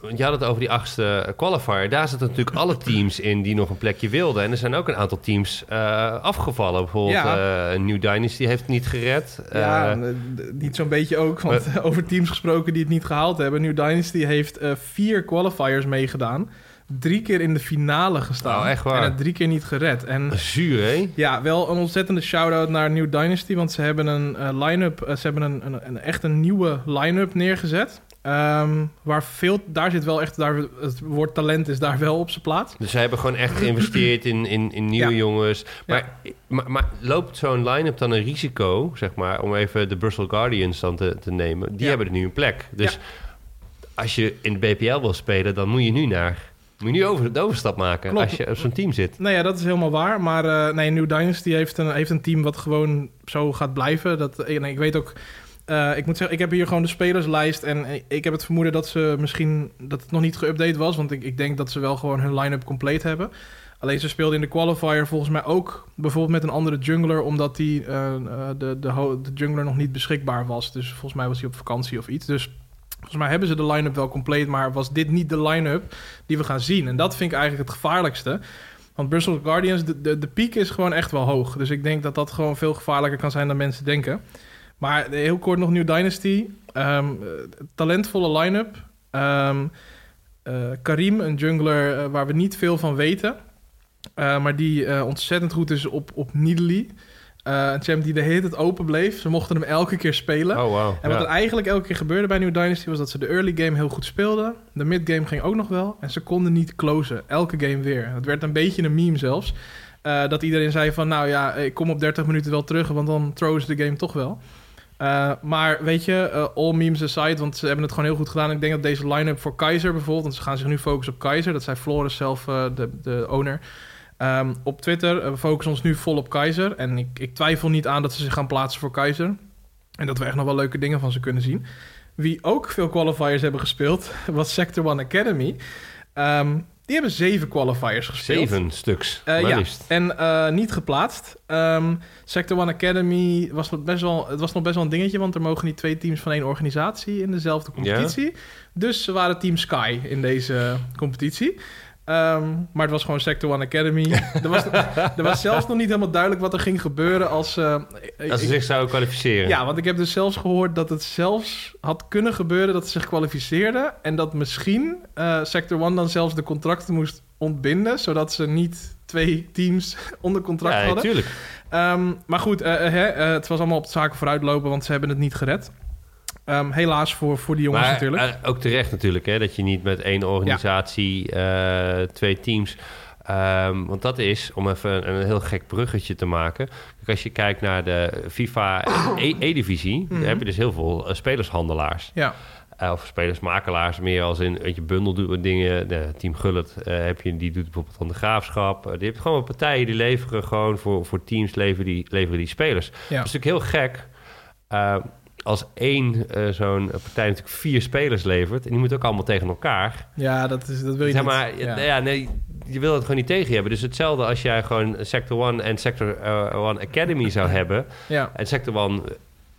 want je had het over die achtste qualifier. Daar zitten natuurlijk alle teams in die nog een plekje wilden. En er zijn ook een aantal teams uh, afgevallen. Bijvoorbeeld Ja. uh, New Dynasty heeft het niet gered. Ja, Uh, eh, niet zo'n beetje ook. Want over teams gesproken die het niet gehaald hebben. New Dynasty heeft eh, vier qualifiers meegedaan. Drie keer in de finale gestaan. Oh, echt waar? En het drie keer niet gered. En zuur, hè? ja, wel een ontzettende shout-out naar New Dynasty. Want ze hebben een eh, line-up... eh, ze hebben een, een, een echt een nieuwe line-up neergezet. Ehm, waar veel... Daar zit wel echt... Daar, het woord talent is daar wel op zijn plaats. Dus ze hebben gewoon echt geïnvesteerd in, in, in nieuwe Ja. jongens. Maar, maar, maar loopt zo'n line-up dan een risico, zeg maar, om even de Brussels Guardians dan te, te nemen? Die Ja. hebben er nu een plek. Dus als je in de BPL wil spelen, dan moet je nu naar. Moet je nu over, de overstap maken Klopt. als je op zo'n team zit. Nou ja, dat is helemaal waar. Maar eh, nee, New Dynasty heeft een, heeft een team wat gewoon zo gaat blijven. Dat, eh, nee, ik weet ook... eh, ik moet zeggen, ik heb hier gewoon de spelerslijst. En ik heb het vermoeden dat ze misschien... dat het nog niet geüpdate was. Want ik, ik denk dat ze wel gewoon hun line-up compleet hebben. Alleen ze speelden in de qualifier volgens mij ook... bijvoorbeeld met een andere jungler... omdat die, eh, eh, de, de, de jungler nog niet beschikbaar was. Dus volgens mij was hij op vakantie of iets. Dus volgens mij hebben ze de line-up wel compleet... maar was dit niet de line-up die we gaan zien. En dat vind ik eigenlijk het gevaarlijkste... Want Brussels Guardians, de, de, de piek is gewoon echt wel hoog. Dus ik denk dat dat gewoon veel gevaarlijker kan zijn dan mensen denken. Maar heel kort nog New Dynasty. Ehm, eh, talentvolle line-up. Ehm, eh, Karim, een jungler eh, waar we niet veel van weten. Maar die ontzettend goed is op, op Nidalee. Een champ die de hele tijd open bleef. Ze mochten hem elke keer spelen. Oh, wow. En wat Ja. er eigenlijk elke keer gebeurde bij New Dynasty was dat ze de early game heel goed speelden. De mid game ging ook nog wel. En ze konden niet closen. Elke game weer. Het werd een beetje een meme zelfs. Dat iedereen zei van, nou ja, ik kom op 30 minuten wel terug, want dan throws de game toch wel. Eh, maar weet je, eh, all memes aside, want ze hebben het gewoon heel goed gedaan. Ik denk dat deze line-up voor Keizer bijvoorbeeld, want ze gaan zich nu focussen op Keizer. Dat zei Flores zelf, eh, de, de owner. Ehm, op Twitter, we focussen ons nu vol op Keizer. En ik, ik twijfel niet aan dat ze zich gaan plaatsen voor Keizer. En dat we echt nog wel leuke dingen van ze kunnen zien. Wie ook veel qualifiers hebben gespeeld, was Sector One Academy. Ehm, die hebben zeven qualifiers gespeeld. Zeven stuks, Eh, ja, en eh, niet geplaatst. Ehm, Sector One Academy was nog best wel, het was nog best wel een dingetje, want er mogen niet twee teams van één organisatie in dezelfde competitie. Dus ze waren Team Sky in deze competitie. Ehm, maar het was gewoon Sector One Academy. er, was, er was zelfs nog niet helemaal duidelijk wat er ging gebeuren als... eh, Als ze zich zouden kwalificeren. ja, want ik heb dus zelfs gehoord dat het zelfs had kunnen gebeuren dat ze zich kwalificeerden. En dat misschien eh, Sector One dan zelfs de contracten moest ontbinden. Zodat ze niet twee teams onder contract ja, hadden. natuurlijk. Ehm, maar goed, eh, hè, het was allemaal op de zaken vooruitlopen, want ze hebben het niet gered. Ehm, helaas voor, voor die jongens Maar natuurlijk. eh, ook terecht natuurlijk, hè, dat je niet met één organisatie eh, twee teams... Ehm, want dat is, om even een, een heel gek bruggetje te maken... Kijk, als je kijkt naar de FIFA E- E-divisie... Mhm. heb je dus heel veel eh, spelershandelaars. ja, of spelersmakelaars meer als in... Weet je, bundel dingen. De Team Gullet heb je, die doet bijvoorbeeld van de graafschap. Die hebt gewoon partijen die leveren gewoon voor, voor teams... leveren die, leveren die spelers. ja. Dat is natuurlijk heel gek. Eh, als één eh, zo'n partij natuurlijk vier spelers levert... en die moeten ook allemaal tegen elkaar... ja dat, is, dat wil je Zeg niet. maar, ja. ja. nee, je wil het gewoon niet tegen je hebben. Dus hetzelfde als jij gewoon Sector 1 en Sector eh, 1 Academy zou hebben. ja. En Sector 1...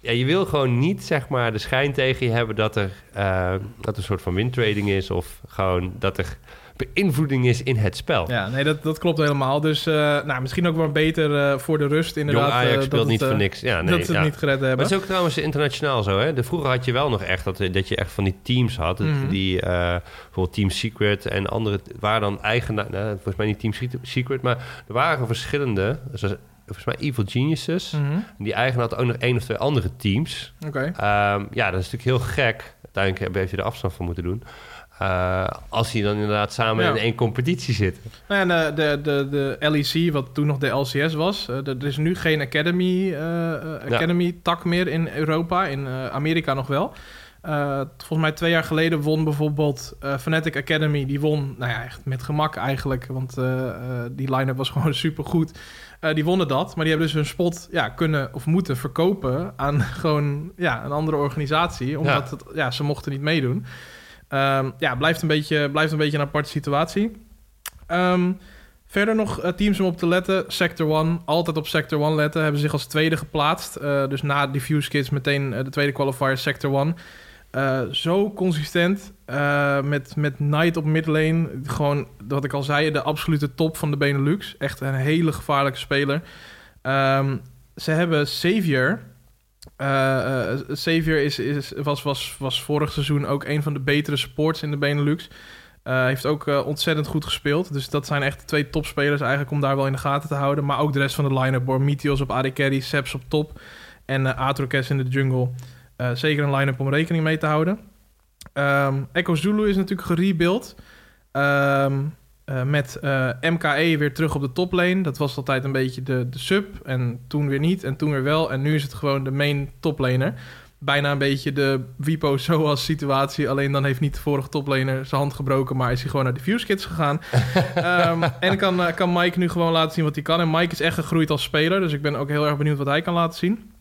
Ja, je wil gewoon niet zeg maar de schijn tegen je hebben dat er, eh, dat er een soort van wintrading is. Of gewoon dat er beïnvloeding is in het spel. Ja, nee, dat, dat klopt helemaal. Dus eh, nou, misschien ook wel beter eh, voor de rust inderdaad. Jong Ajax eh, dat speelt het, niet voor niks. Ja, nee, dat ze het niet gered Maar hebben. het is ook trouwens internationaal zo, hè? De, vroeger had je wel nog echt dat, dat je echt van die teams had. Mhm. Die bijvoorbeeld Team Secret en andere waren dan eigenaar. Nou, volgens mij niet Team Secret, maar er waren verschillende. Zoals, volgens mij Evil Geniuses. Mhm. Die eigenaar had ook nog één of twee andere teams. Oké. Um, ja, dat is natuurlijk heel gek. Uiteindelijk heeft je er afstand van moeten doen. Uh, als die dan inderdaad samen Ja. in één competitie zitten. Nou ja, de, de, de, de LEC, wat toen nog de LCS was, uh, er is nu geen Academy, Academy tak meer in Europa. In Amerika nog wel. Uh, volgens mij twee jaar geleden won bijvoorbeeld uh, Fnatic Academy. Die won, nou ja, echt met gemak eigenlijk. Want uh, die line-up was gewoon supergoed. Die wonnen dat, maar die hebben dus hun spot ja, kunnen of moeten verkopen aan gewoon ja, een andere organisatie. Omdat ja. Het, ja, ze mochten niet meedoen. Um, ja, blijft een, beetje, blijft een beetje een aparte situatie. Um, verder nog uh, teams om op te letten. Sector 1, altijd op Sector 1 letten. Hebben zich als tweede geplaatst. Uh, dus na Diffuse Kids meteen uh, de tweede qualifier Sector 1. Eh, zo consistent. eh, met, met Knight op midlane. Gewoon, wat ik al zei, de absolute top van de Benelux. Echt een hele gevaarlijke speler. Ehm, ze hebben Savior. Eh, Savior is, is, was, was, was vorig seizoen ook een van de betere supports in de Benelux. Eh, heeft ook ontzettend goed gespeeld. Dus dat zijn echt twee topspelers eigenlijk om daar wel in de gaten te houden. Maar ook de rest van de line-up. Bormitios op AD Seps op top. En eh Atrokes in de jungle. Zeker een line-up om rekening mee te houden. Ehm, Echo Zulu is natuurlijk gerebuild. Ehm, eh, met eh, MKE weer terug op de toplane. Dat was altijd een beetje de, de sub. En toen weer niet. En toen weer wel. En nu is het gewoon de main toplaner. Bijna een beetje de Wipo zoals situatie. Alleen dan heeft niet de vorige toplaner zijn hand gebroken. Maar is hij gewoon naar de Kids gegaan. Ehm, en kan, eh, kan Mike nu gewoon laten zien wat hij kan. En Mike is echt gegroeid als speler. Dus ik ben ook heel erg benieuwd wat hij kan laten zien.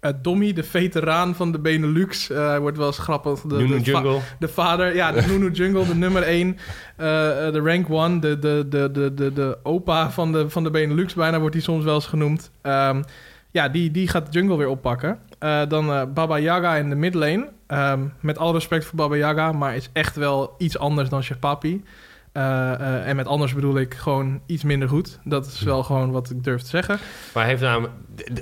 Eh Dommy, de veteraan van de Benelux. eh, hij wordt wel eens grappig. De, Nunu de Jungle. de vader, ja, de Nunu Jungle, de nummer 1, de rank 1, de, de, de, de, de, de opa van de, van de Benelux, bijna wordt hij soms wel eens genoemd. Ehm, ja, die, die gaat de jungle weer oppakken. Eh, dan eh, Baba Yaga in de midlane. Ehm, met alle respect voor Baba Yaga, maar is echt wel iets anders dan Chef Papi. Eh, eh, en met anders bedoel ik gewoon iets minder goed. Dat is wel gewoon wat ik durf te zeggen. Maar hij heeft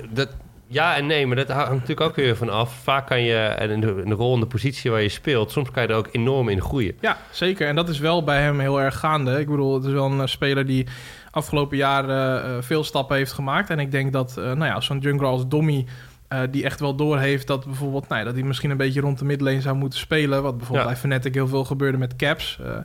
Dat, ja en nee, maar dat hangt natuurlijk ook weer van af. Vaak kan je, en in de, in de rol en de positie waar je speelt... soms kan je er ook enorm in groeien. Ja, zeker. En dat is wel bij hem heel erg gaande. Ik bedoel, het is wel een eh, speler die afgelopen jaar eh, eh, veel stappen heeft gemaakt. En ik denk dat, nou ja, zo'n jungler als Dommy... die echt wel doorheeft dat bijvoorbeeld... Nou ja, dat hij misschien een beetje rond de midlane zou moeten spelen. Wat bijvoorbeeld Ja. bij Fnatic heel veel gebeurde met caps. eh,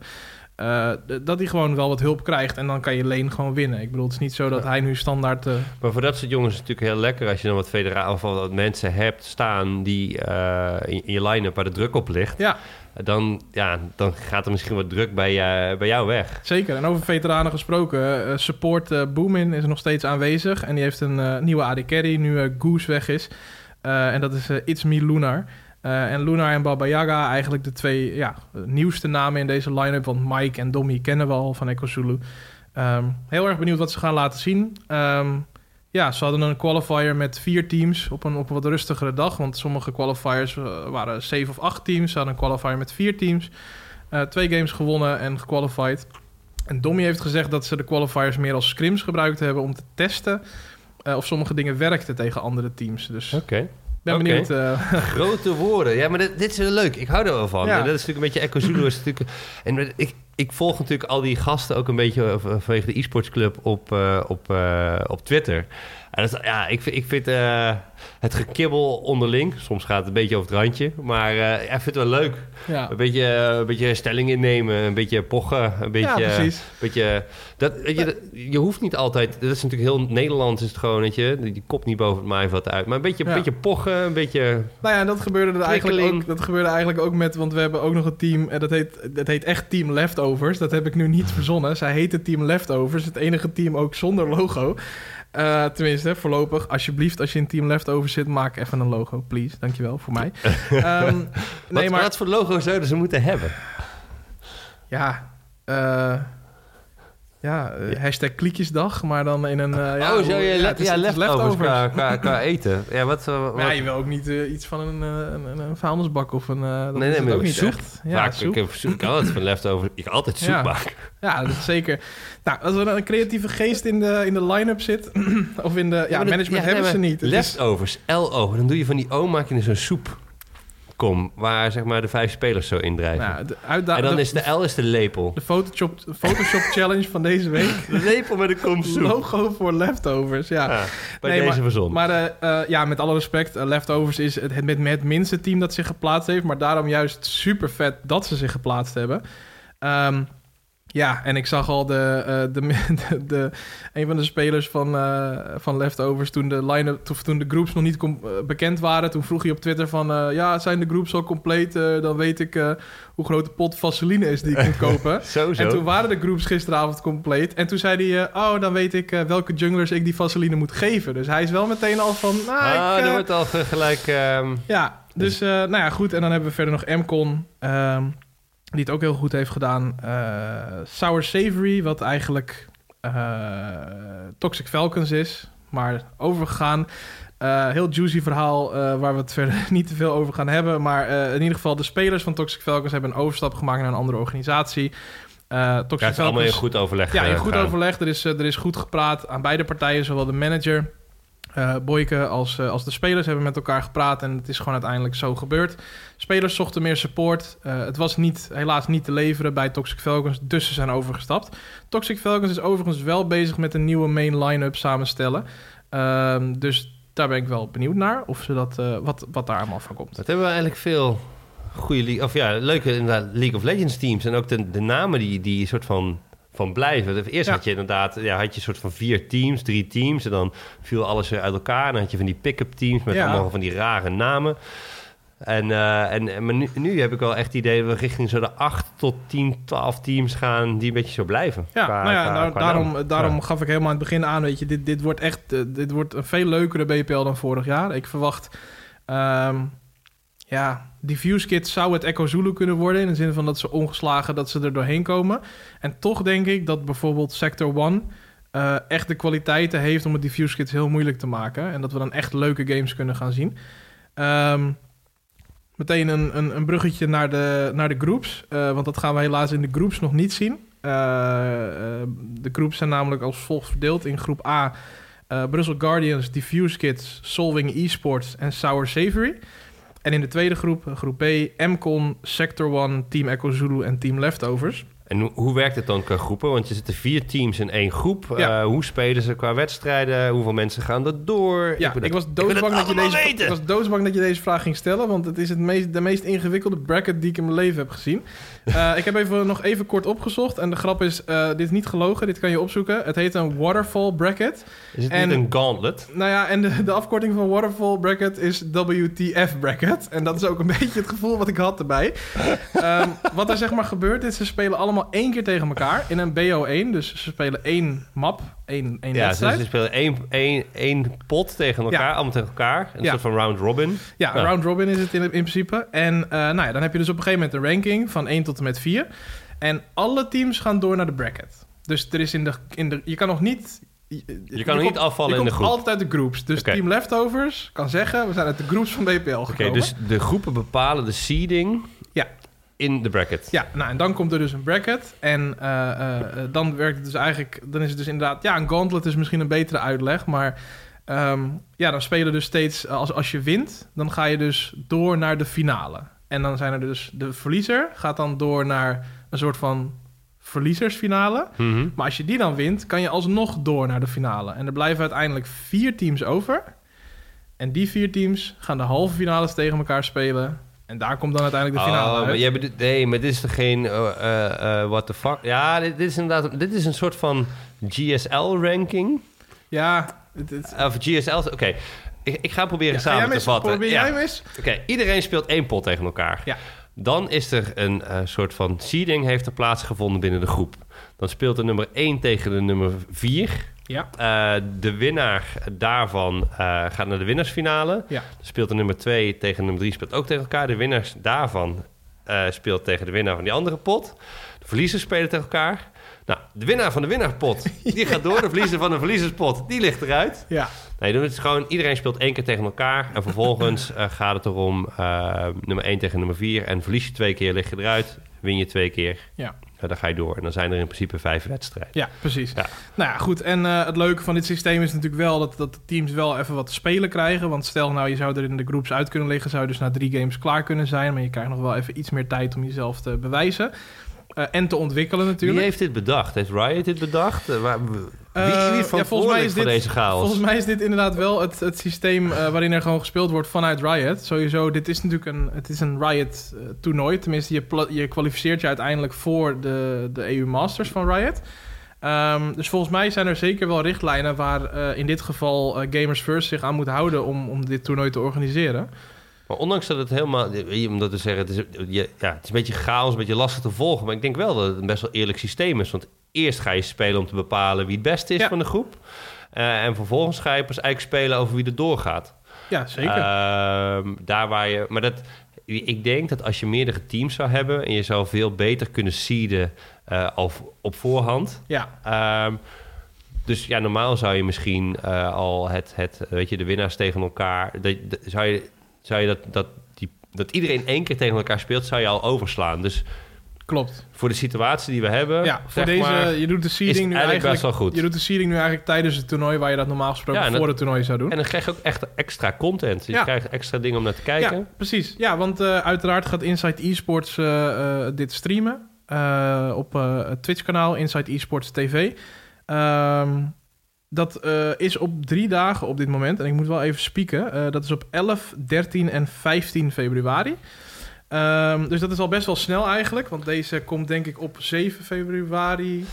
eh, dat hij gewoon wel wat hulp krijgt. En dan kan je lane gewoon winnen. Ik bedoel, het is niet zo dat hij nu standaard... eh, Maar voor dat soort jongens is het natuurlijk heel lekker... als je dan wat federaal of wat mensen hebt staan... die eh, in, in je line-up waar de druk op ligt... ja, Dan, ja, dan gaat er misschien wat druk bij, bij jou weg. Zeker. En over veteranen gesproken. support Boomin is nog steeds aanwezig. En die heeft een nieuwe AD Carry, nu Goose weg is. En dat is It's Me Lunar. Eh, en Lunar en Baba Yaga, eigenlijk de twee ja, nieuwste namen in deze line-up. Want Mike en Dommy kennen we al van Echo Zulu. Ehm, heel erg benieuwd wat ze gaan laten zien. Ehm, ja, ze hadden een qualifier met vier teams op een, op wat rustigere dag. Want sommige qualifiers eh, waren zeven of acht teams. Ze hadden een qualifier met vier teams. Eh, twee games gewonnen en gequalified. En Dommy heeft gezegd dat ze de qualifiers meer als scrims gebruikt hebben om te testen of sommige dingen werkten tegen andere teams. Dus Oké. Ben Oké. benieuwd. eh, Grote woorden. Ja, maar dit, dit is leuk. Ik hou er wel van. Ja. En dat is natuurlijk een beetje Echo Zulu. Is natuurlijk, en ik, ik volg natuurlijk al die gasten ook een beetje vanwege de e-sports club op, eh, op, eh, op Twitter. En dat ja, ik, vind- ik vind eh, het gekibbel onderling, soms gaat het een beetje over het randje, maar ja, ik vind het wel leuk. ja. Een beetje, eh, een beetje stelling innemen, een beetje pochen, een beetje... ja, precies. beetje dat, weet je, dat- je hoeft niet altijd... Dat is natuurlijk heel Nederlands is het gewoon, je... Die kop niet boven het maaiveld uit. Maar een beetje, Ja. een beetje pochen, een beetje... Nou ja, dat gebeurde er eigenlijk ook, dat gebeurde eigenlijk ook met, want we hebben ook nog een team, en dat heet, dat heet echt Team Leftovers. Dat heb ik nu niet verzonnen. Zij heette Team Leftovers, het enige team ook zonder logo. Eh, tenminste, voorlopig, alsjeblieft, als je in Team Leftovers zit, maak even een logo, please. Dankjewel voor mij. Ehm, Nee, nee, maar Wat voor logo zouden ze moeten hebben? ja, eh, ja, eh, hashtag kliekjesdag, maar dan in een... eh, ja, oh, zou je ja, le- het is- ja, leftovers qua, qua, qua eten? Ja, wat... eh, wat Maar ja, je wil ook niet iets van een, een, een, vuilnisbak of een... dat Nee, nee, maar ook niet soep. echt. ja, Ja, ik, soep. ik, soep- kan altijd van leftovers... Ik kan altijd soep Ja. maken. Ja, dat is zeker. Nou, als er een creatieve geest in de, in de line-up zit, of in de ja, management ja, hebben ze niet. Leftovers, L-O. Dan doe je van die O, maak je zo'n waar zeg maar de vijf spelers zo indrijven. nou, de, uitda- en dan de, is de L is de lepel. de Photoshop, Photoshop challenge van deze week. De lepel met een kom soep. Logo voor leftovers, ja. Ja, bij Nee, deze verzon. Maar eh, eh, ja, met alle respect, eh, Leftovers is het, het met, met het minste team dat zich geplaatst heeft. Maar daarom juist super vet dat ze zich geplaatst hebben. Ehm, ja, en ik zag al de, eh, de, de, de- een van de spelers van, eh, van Leftovers toen de, line toen de groups nog niet eh, bekend waren. Toen vroeg hij op Twitter van, ja, zijn de groups al compleet? Dan weet ik hoe groot de pot vaseline is die ik moet kopen. zo, zo. En toen waren de groups gisteravond compleet. En toen zei hij, oh, dan weet ik welke junglers ik die vaseline moet geven. Dus hij is wel meteen al van, nou, ah, ik, er wordt al ge- gelijk... ehm, ja, dus eh, nou ja, goed. En dan hebben we verder nog Mcon, ehm, die het ook heel goed heeft gedaan. Eh, Sour Savory, wat eigenlijk eh, Toxic Falcons is, maar overgegaan. Eh, heel juicy verhaal waar we het verder niet te veel over gaan hebben. Maar in ieder geval, de spelers van Toxic Falcons hebben een overstap gemaakt naar een andere organisatie. Toxic Ja, het is allemaal in goed overleg ja, in goed overleg. Er is, er is goed gepraat aan beide partijen, zowel de manager, eh Boyke, als, eh, als de spelers hebben met elkaar gepraat. En het is gewoon uiteindelijk zo gebeurd. Spelers zochten meer support. Eh, het was niet, helaas niet te leveren bij Toxic Falcons, dus ze zijn overgestapt. Toxic Falcons is overigens wel bezig met een nieuwe main line-up samenstellen. Ehm, dus daar ben ik wel benieuwd naar, of ze dat, wat, wat daar allemaal van komt. Wat hebben we eigenlijk veel goede, of ja, leuke League of Legends teams. En ook de, de namen die, die soort van, van blijven. Eerst Ja. had je inderdaad, ja, had je een soort van vier teams, drie teams. En dan viel alles weer uit elkaar. En dan had je van die pick-up teams met Ja. allemaal van die rare namen. En, eh, en, maar nu, nu heb ik wel echt het idee dat we richting zo de 8 tot 10, 12 teams gaan die een beetje zo blijven. Ja, Qua- nou ja, qua- nou, qua daarom, naam. daarom Ja. gaf ik helemaal aan het begin aan, weet je, dit, dit wordt echt, eh, dit wordt een veel leukere BPL dan vorig jaar. Ik verwacht, ehm, ja, Diffuse Kids zou het Echo Zulu kunnen worden, in de zin van dat ze ongeslagen, dat ze er doorheen komen. En toch denk ik dat bijvoorbeeld Sector 1 eh, echt de kwaliteiten heeft om het Diffuse Kids heel moeilijk te maken. En dat we dan echt leuke games kunnen gaan zien. Ehm, meteen een, een, een bruggetje naar de, naar de groups. eh, want dat gaan we helaas in de groups nog niet zien. Eh, de groups zijn namelijk als volgt verdeeld. In groep A Brussel Guardians, Diffuse Kids, Solving Esports en Sour Savory. En in de tweede groep, groep B, MCON, Sector 1, Team Echo Zulu en Team Leftovers. En hoe, hoe werkt het dan qua groepen? Want je zitten vier teams in één groep. Ja. Eh, hoe spelen ze qua wedstrijden? Hoeveel mensen gaan er door? Ja, ik, was doodsbang dat, je deze, weten. ik was doodsbang dat je deze vraag ging stellen, want het is het meest, de meest ingewikkelde bracket die ik in mijn leven heb gezien. Eh, ik heb even, nog even kort opgezocht en de grap is, eh, dit is niet gelogen, dit kan je opzoeken. Het heet een waterfall bracket. Is het en- niet een gauntlet? Nou ja, en de, de afkorting van waterfall bracket is WTF bracket. En dat is ook een beetje het gevoel wat ik had erbij. Ehm, wat er zeg maar gebeurt is, ze spelen allemaal één keer tegen elkaar in een BO1. Dus ze spelen één map, één, één Ja, ze, wedstrijd. ze spelen één, één, één pot tegen elkaar, Ja. allemaal tegen elkaar. Een Ja. soort van round robin. Ja, Ja. round robin is het in, in principe. En eh, nou ja, dan heb je dus op een gegeven moment een ranking van 1 tot en met 4. En alle teams gaan door naar de bracket. Dus er is in de, in de je kan nog niet... Je, Je kan nog niet afvallen in de groep. altijd uit de groups. Dus team Leftovers kan zeggen, we zijn uit de groups van BPL gekomen. Oké, dus de groepen bepalen de seeding. In de bracket. Ja, nou en dan komt er dus een bracket. En eh, eh, eh, dan werkt het dus eigenlijk... Dan is het dus inderdaad... Ja, een gauntlet is misschien een betere uitleg. Maar ehm, ja, dan spelen dus steeds... Als, als je wint, dan ga je dus door naar de finale. En dan zijn er dus... De verliezer gaat dan door naar een soort van verliezersfinale. Mhm. Maar als je die dan wint, kan je alsnog door naar de finale. En er blijven uiteindelijk vier teams over. En die vier teams gaan de halve finales tegen elkaar spelen. En daar komt dan uiteindelijk de finale Oh, uit. maar bedoelt- nee, maar dit is toch geen uh, what the fuck? Ja, dit, dit is inderdaad dit is een soort van GSL-ranking. Ja, het, Of GSL, oké. Ik, ik ga proberen Ja, samen te mis- vatten. Probeer Ja. jij eens? Oké, iedereen speelt één pot tegen elkaar. Ja. Dan is er een soort van seeding heeft er plaatsgevonden binnen de groep. Dan speelt de nummer 1 tegen de nummer 4. Ja. Eh, de winnaar daarvan eh, gaat naar de winnaarsfinale. Ja. Speelt de nummer 2 tegen nummer 3 speelt ook tegen elkaar. De winnaars daarvan eh, speelt tegen de winnaar van die andere pot. De verliezers spelen tegen elkaar. Nou, de winnaar van de winnaarpot, die gaat door. De verliezer van de verliezerspot, die ligt eruit. Ja. Nee, dan is het gewoon, iedereen speelt één keer tegen elkaar. En vervolgens gaat het erom nummer 1 tegen nummer 4. En verlies je twee keer, lig je eruit. Win je twee keer, Ja. Ja, dan ga je door. En dan zijn er in principe vijf wedstrijden. Ja, precies. Ja. Nou ja, goed. En eh, het leuke van dit systeem is natuurlijk wel dat, dat de teams wel even wat te spelen krijgen. Want stel nou, je zou er in de groups uit kunnen liggen, zou je dus na drie games klaar kunnen zijn. Maar je krijgt nog wel even iets meer tijd om jezelf te bewijzen. Eh, en te ontwikkelen natuurlijk. Wie heeft dit bedacht? Heeft Riot dit bedacht? Eh, waar- wie, Eh, ja, is volgens mij is dit- deze chaos? Volgens mij is dit inderdaad wel het, het systeem waarin er gewoon gespeeld wordt vanuit Riot. Sowieso, dit is natuurlijk een, het is een Riot-toernooi. Tenminste, je, je kwalificeert je uiteindelijk voor de, de EU Masters van Riot. Ehm, dus volgens mij zijn er zeker wel richtlijnen waar in dit geval Gamers First zich aan moet houden om, om dit toernooi te organiseren. Maar ondanks dat het helemaal... Om dat te zeggen, het is, ja, het is een beetje chaos, een beetje lastig te volgen. Maar ik denk wel dat het een best wel eerlijk systeem is. Want eerst ga je spelen om te bepalen wie het beste is Ja. van de groep. Eh, en vervolgens ga je pas eigenlijk spelen over wie er doorgaat. Ja, zeker. Ehm, daar waar je... Maar dat, ik denk dat als je meerdere teams zou hebben... en je zou veel beter kunnen seeden eh, al op voorhand... ja, Ehm, Dus ja, normaal zou je misschien eh, al het, het, weet je, de winnaars tegen elkaar... Dat, dat- zou je, zou je dat, dat, die, dat iedereen één keer tegen elkaar speelt, zou je al overslaan. Dus Klopt. voor de situatie die we hebben, Ja, voor deze, maar, je doet de seeding nu eigenlijk eigenlijk, best wel goed. je doet de seeding nu eigenlijk tijdens het toernooi waar je dat normaal gesproken Ja, voor dat- het toernooi zou doen. En dan krijg je ook echt extra content. Je Ja. krijgt extra dingen om naar te kijken. Ja, precies. Ja, want eh, uiteraard gaat Inside Esports eh, eh, dit streamen op het Twitch-kanaal Inside Esports TV. Ehm, dat eh, is op drie dagen op dit moment. En ik moet wel even spieken. Eh, dat is op 11, 13 en 15 februari. Ehm, dus dat is al best wel snel eigenlijk. Want deze komt denk ik op 7 februari.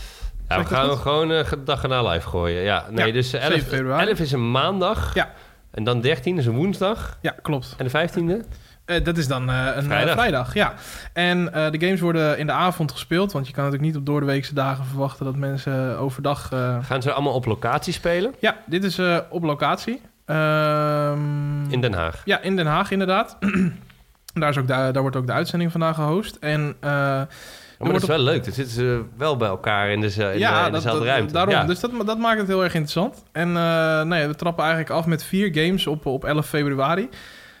Ja, we gaan hem gewoon eh, dag erna live gooien. Ja, nee, Ja, dus 11, 7 februari. 11 is een maandag. Ja. En dan 13 is een woensdag. Ja, klopt. En de 15e? Eh, dat is dan eh, een eh, Vrijdag. vrijdag. ja. En de games worden in de avond gespeeld, want je kan natuurlijk niet op doordeweekse dagen verwachten dat mensen overdag... Gaan ze allemaal op locatie spelen? Ja, dit is op locatie. Ehm, In Den Haag. Ja, in Den Haag inderdaad. daar, is ook de, daar wordt ook de uitzending vandaag gehost. En maar dat is wel leuk. Dan zitten ze wel bij elkaar in, de, in, ja, de, in dat, dezelfde dat- ruimte. daarom. Ja. Dus dat, dat maakt het heel erg interessant. En eh, nou ja, we trappen eigenlijk af met vier games op, op 11 februari.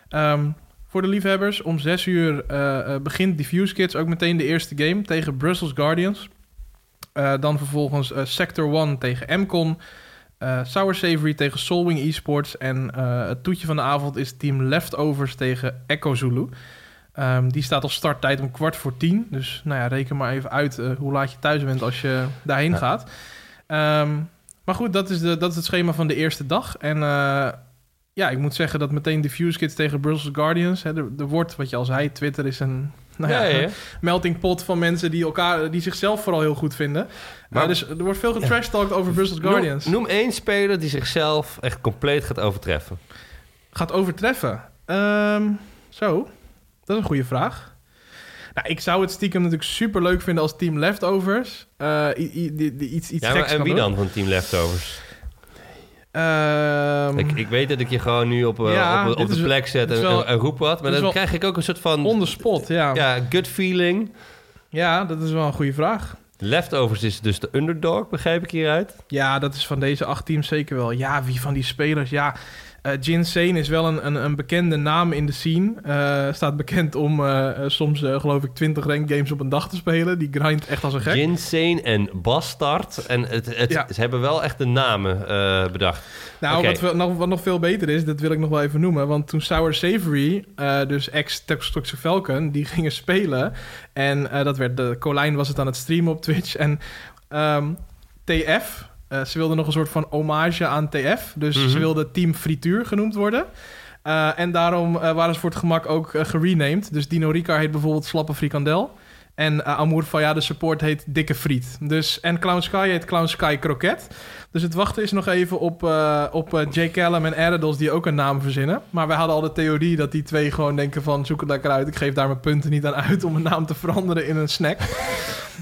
Ehm, voor de liefhebbers, om 6 uur eh, begint Diffuse Kids ook meteen de eerste game tegen Brussels Guardians. Eh, dan vervolgens Sector 1 tegen MCON. Sour Savory tegen Soulwing Esports. En het toetje van de avond is Team Leftovers tegen Echo Zulu. Ehm, die staat op starttijd om kwart voor tien. Dus nou ja, reken maar even uit hoe laat je thuis bent als je daarheen Ja. gaat. Ehm, maar goed, dat is, de, dat is het schema van de eerste dag. En ja, ik moet zeggen dat meteen Diffuse Kids tegen Brussels Guardians... Hè, er, er wordt, wat je al zei, Twitter is een... Nou ja, ja, ja, ja. melting pot van mensen die, elkaar, die zichzelf vooral heel goed vinden. Maar- dus er wordt veel getrash-talked over Brussels Guardians. Noem, noem één speler die zichzelf echt compleet gaat overtreffen. Gaat overtreffen. Ehm, zo, dat is een goede vraag. Nou, ik zou het stiekem natuurlijk super leuk vinden als Team Leftovers eh, iets, iets Ja, maar, geks en kan wie doen. dan van Team Leftovers? Ehm, Ik, ik weet dat ik je gewoon nu op, eh, Ja, op, op de is- plek zet en, wel- roep wat. Maar dan krijg ik ook een soort van on the spot, ja. ja. ja, gut feeling. dat is wel een goede vraag. Leftovers is dus de underdog, begrijp ik hieruit. Ja, dat is van deze acht teams zeker wel. Ja, wie van die spelers? Ja, eh Jin Sane is wel een, een, een bekende naam in de scene. Eh, staat bekend om eh, soms, geloof ik, 20 ranked games op een dag te spelen. Die grindt echt als een gek. Jinsane en Bastard. En het, het, Ja. ze hebben wel echt de namen bedacht. Nou, wat, nog, wat nog veel beter is, dat wil ik nog wel even noemen. Want toen Sour Savory, dus ex-Toxic Falcon, die gingen spelen. En dat werd, de Colijn was het aan het streamen op Twitch. En ehm, TF, eh, ze wilden nog een soort van hommage aan TF. Dus Mhm. ze wilden Team Frituur genoemd worden. Eh, en daarom eh, waren ze voor het gemak ook gerenamed. Dus Dino Ricard heet bijvoorbeeld Slappe Frikandel. En Amour Faya, de support, heet Dikke Friet. Dus, en Clown Sky heet Clown Sky Kroket. Dus het wachten is nog even op, op Jay Callum en Erados die ook een naam verzinnen. Maar wij hadden al de theorie dat die twee gewoon denken van... zoek het lekker uit, ik geef daar mijn punten niet aan uit... om een naam te veranderen in een snack.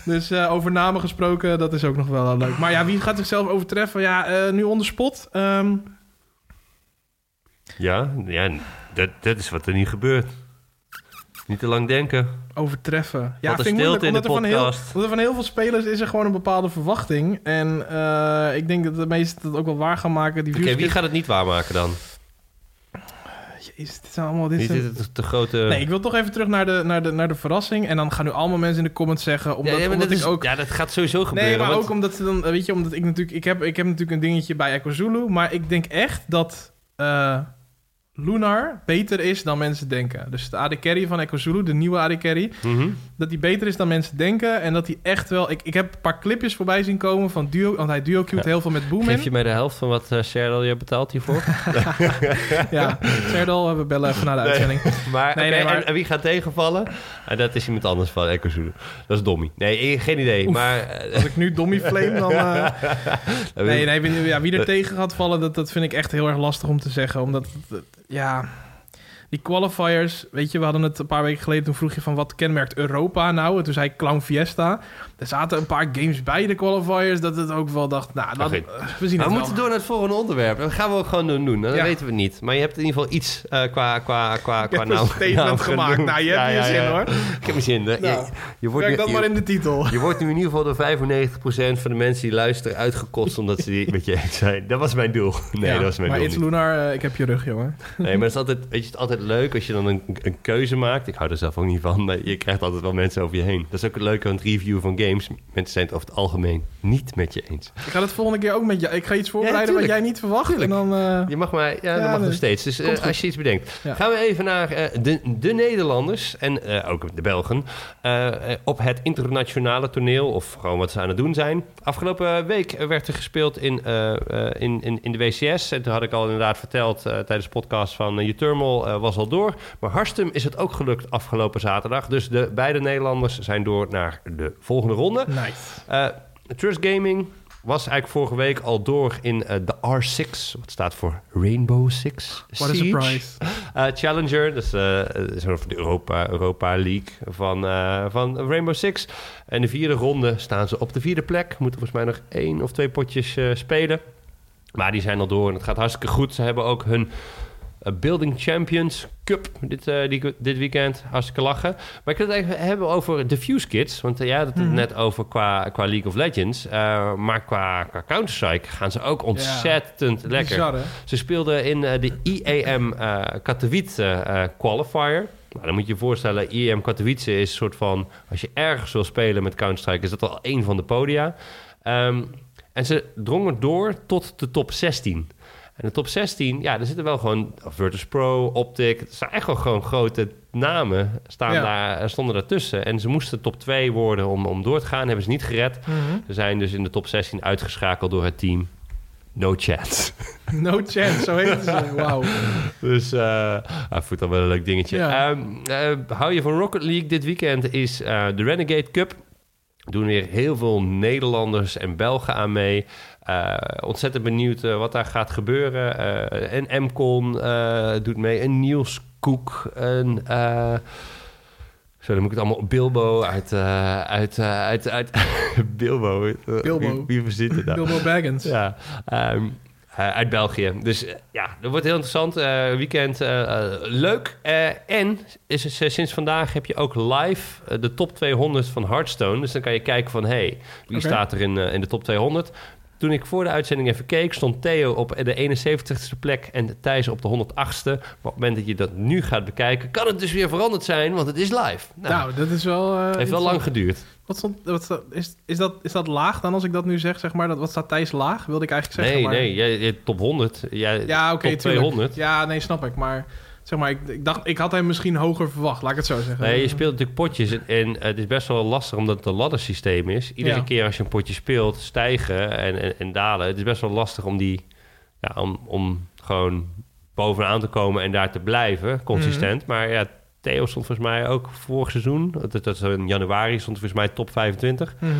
Dus eh, over namen gesproken, dat is ook nog wel eh, leuk. Maar ja, wie gaat zichzelf overtreffen? Ja, eh, nu on the spot. Ehm, Ja, ja dat, dat is wat er nu gebeurt. Niet te lang denken. overtreffen. Ja, Wat vind ik moeilijk, stilte in de omdat er, van heel, omdat er van heel veel spelers is er gewoon een bepaalde verwachting. En ik denk dat de meesten dat ook wel waar gaan maken. Die wie gaat het niet waarmaken dan? Jezus, dit allemaal... Dit het grote... Nee, ik wil toch even terug naar de, naar, de, naar de verrassing. En dan gaan nu allemaal mensen in de comments zeggen... Omdat, ja, omdat dat ik is- ook... ja, dat gaat sowieso gebeuren. Nee, maar want- ook omdat ze dan... Weet je, omdat ik natuurlijk... Ik heb, ik heb natuurlijk een dingetje bij Echo Zulu. Maar ik denk echt dat... eh, Lunar beter is dan mensen denken. Dus de AD Carry van Echo Zulu, de nieuwe AD Carry... Mhm. dat hij beter is dan mensen denken. En dat hij echt wel... Ik, ik heb een paar clipjes voorbij zien komen van Duo... Want hij duo Ja. heel veel met Boom Geef je mij de helft van wat uh, je betaalt hiervoor? Ja, Serdal, we bellen even naar de Nee. uitzending. maar, Nee, oké, nee, maar- En, en wie gaat tegenvallen? En dat is iemand anders van Echo Zulu. Dat is Dommy. Nee, eh, geen idee. Oef. Maar... eh, Als ik nu Dommy flame, dan... Nee, nee, wie- ja, wie er tegen gaat vallen, dat, dat vind ik echt heel erg lastig om te zeggen. Omdat, dat- ja... die qualifiers, weet je, we hadden het een paar weken geleden, toen vroeg je van wat kenmerkt Europa nou? En toen zei ik Clown Fiesta. Er zaten een paar games bij de qualifiers, dat het ook wel dacht, nou, eh, we zien Maar het we wel. moeten door naar het volgende onderwerp. Dat gaan we ook gewoon doen. Dat Ja. weten we niet. Maar je hebt in ieder geval iets eh, qua, qua, qua, Ik qua heb een naam, statement naam gemaakt. genoemd. Nou, je hebt je zin, hoor. Ik heb mijn zin. Nou, je, je, wordt Werk nu, dat maar je, in de titel. je wordt nu in ieder geval door 95% van de mensen die luisteren uitgekost omdat ze die met je eens zijn. Dat was mijn doel. Nee, Ja, dat was mijn maar doel niet. Lunar, eh, ik heb je rug, jongen. Nee, maar het is altijd, weet je, het is altijd leuk als je dan een, een keuze maakt. Ik hou er zelf ook niet van, maar je krijgt altijd wel mensen over je heen. Dat is ook het leuke aan het review van games. Mensen zijn het over het algemeen niet met je eens. Ik ga het volgende keer ook met je. Ik ga iets voorbereiden wat jij niet verwacht. Tuurlijk. En dan... eh, Je mag maar, ja, Ja, dat mag nee. nog steeds. Dus eh, als je iets bedenkt. Ja. Gaan we even naar eh, de, de Nederlanders en ook de Belgen op het internationale toneel. Of gewoon wat ze aan het doen zijn. Afgelopen week werd er gespeeld in, in, in, in de WCS. En toen had ik al inderdaad verteld tijdens de podcast van uh, Thermal was al door. Maar Harstum is het ook gelukt afgelopen zaterdag. Dus de beide Nederlanders zijn door naar de volgende ronde. nice. Eh, Trust Gaming was eigenlijk vorige week al door in eh, de R6, wat staat voor Rainbow Six What a Siege. surprise. Eh, Challenger, dus soort van de Europa, Europa League van, van Rainbow Six. En de vierde ronde staan ze op de vierde plek. Moeten volgens mij nog één of twee potjes spelen. Maar die zijn al door en het gaat hartstikke goed. Ze hebben ook hun Building Champions Cup dit, eh, die, dit weekend. Hartstikke lachen. Maar ik wil het even hebben over de Fuse Kids. Want uh, jij had het Mhm. net over qua, qua League of Legends. Uh, maar qua, qua Counter-Strike gaan ze ook ontzettend Ja. lekker. Bizar? Ze speelden in de IEM Katowice qualifier. Nou, dan moet je je voorstellen, IEM Katowice is een soort van... Als je ergens wil spelen met Counter-Strike, is dat al één van de podia. Um, en ze drongen door tot de top 16. En de top 16, ja, er zitten wel gewoon Virtus Pro, Optic. Het zijn echt wel gewoon grote namen staan Ja. daar, stonden daartussen. En ze moesten top 2 worden om, om door te gaan. Hebben ze niet gered. Mhm. Ze zijn dus in de top 16 uitgeschakeld door het team. No chance. No chance, zo heet ze. Wauw. Dus uh, voelt wel een leuk dingetje. Ja. Um, uh, hou je van Rocket League? Dit weekend is uh, de Renegade Cup. Doen weer heel veel Nederlanders en Belgen aan mee. Uh, ontzettend benieuwd uh, wat daar gaat gebeuren. Uh, en Mcon doet mee. En Niels Koek. En, zo, dan moet ik het allemaal... Bilbo uit... uit, uit, uit Bilbo. Bilbo. Wie, wie het nou? Bilbo Baggins. Ja. Um, uh, uit België. Dus ja, dat wordt heel interessant. Weekend leuk. en is, sinds vandaag heb je ook live de top 200 van Hearthstone. Dus dan kan je kijken van... hey, wie okay. staat er in, in de top 200? Toen ik voor de uitzending even keek... stond Theo op de 71ste plek... en Thijs op de 108ste. Maar op het moment dat je dat nu gaat bekijken... kan het dus weer veranderd zijn, want het is live. Nou, nou dat is wel... Het heeft wel lang geduurd. Wat stond, wat is, is, dat, is dat laag dan als ik dat nu zeg? zeg maar, dat, wat staat Thijs laag? Wilde ik eigenlijk zeggen. Nee, maar... nee, jij, jij top 100. Jij, ja, oké, okay, top 200. Ja, nee, snap ik. Maar zeg maar, ik, ik, dacht, ik had hem misschien hoger verwacht. Laat ik het zo zeggen. Nee, je speelt natuurlijk potjes. En, en het is best wel lastig omdat het een laddersysteem is. Iedere Ja. keer als je een potje speelt, stijgen en, en, en dalen. Het is best wel lastig om die... Ja, om, om gewoon bovenaan te komen en daar te blijven, consistent. Mhm. Maar ja, Theo stond volgens mij ook vorig seizoen. Dat, dat is in januari stond volgens mij top 25. Mhm.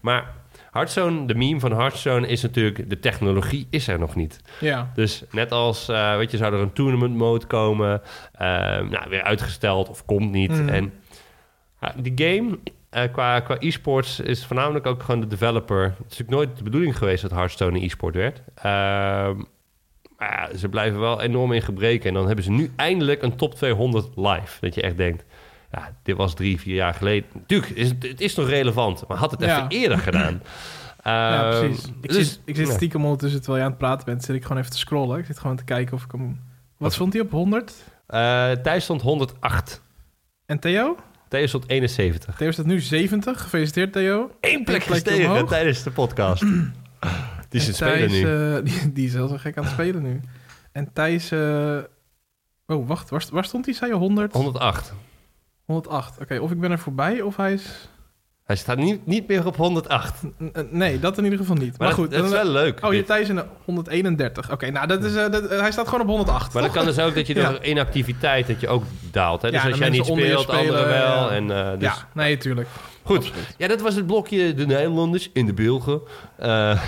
Maar Hearthstone, de meme van Hearthstone is natuurlijk... de technologie is er nog niet. Ja. Dus net als, uh, weet je, zou er een tournament mode komen... Uh, nou, weer uitgesteld of komt niet. Mhm. En uh, die game... Uh, qua, qua e-sports is voornamelijk ook gewoon de developer. Het is natuurlijk nooit de bedoeling geweest dat Hearthstone een e-sport werd. Uh, maar ja, ze blijven wel enorm in gebreken. En dan hebben ze nu eindelijk een top 200 live. Dat je echt denkt, ja, dit was drie, vier jaar geleden. Natuurlijk, is, het is nog relevant, maar had het Ja. even eerder gedaan. ja, Ehm, precies. Ik, dus- zit, ik zit ja. stiekem ondertussen, terwijl je aan het praten bent, zit ik gewoon even te scrollen. Ik zit gewoon te kijken of ik hem... Wat stond hij op? 100? Eh, Thijs stond 108. En Theo? Theo stond 71. Theo staat nu 70. Gefeliciteerd, Theo. Eén plek plekje omhoog. tijdens de podcast. Die is het spelen nu. eh, die, die is heel zo gek aan het spelen nu. En Thijs... eh, Oh, wacht. Waar, waar stond hij? Zei je 100? 108. 108. Oké, of ik ben er voorbij of hij is... Hij staat niet, niet meer op 108. Maar, N- n- Nee, dat in ieder geval niet. Maar, goed. dat is dan- wel leuk. Oh, je Thijs in de 131. Oké, nou, dat is, eh, dat, eh, hij staat gewoon op 108. maar dat kan dus ook dat je Ja. door inactiviteit dat je ook daalt. Hè? Dus Ja, als jij niet speelt, anderen spelen, wel. ja. En, eh, dus, Ja, nee, tuurlijk. Goed. Absoluut. Ja, dat was het blokje de Nederlanders in de Belgen. Eh,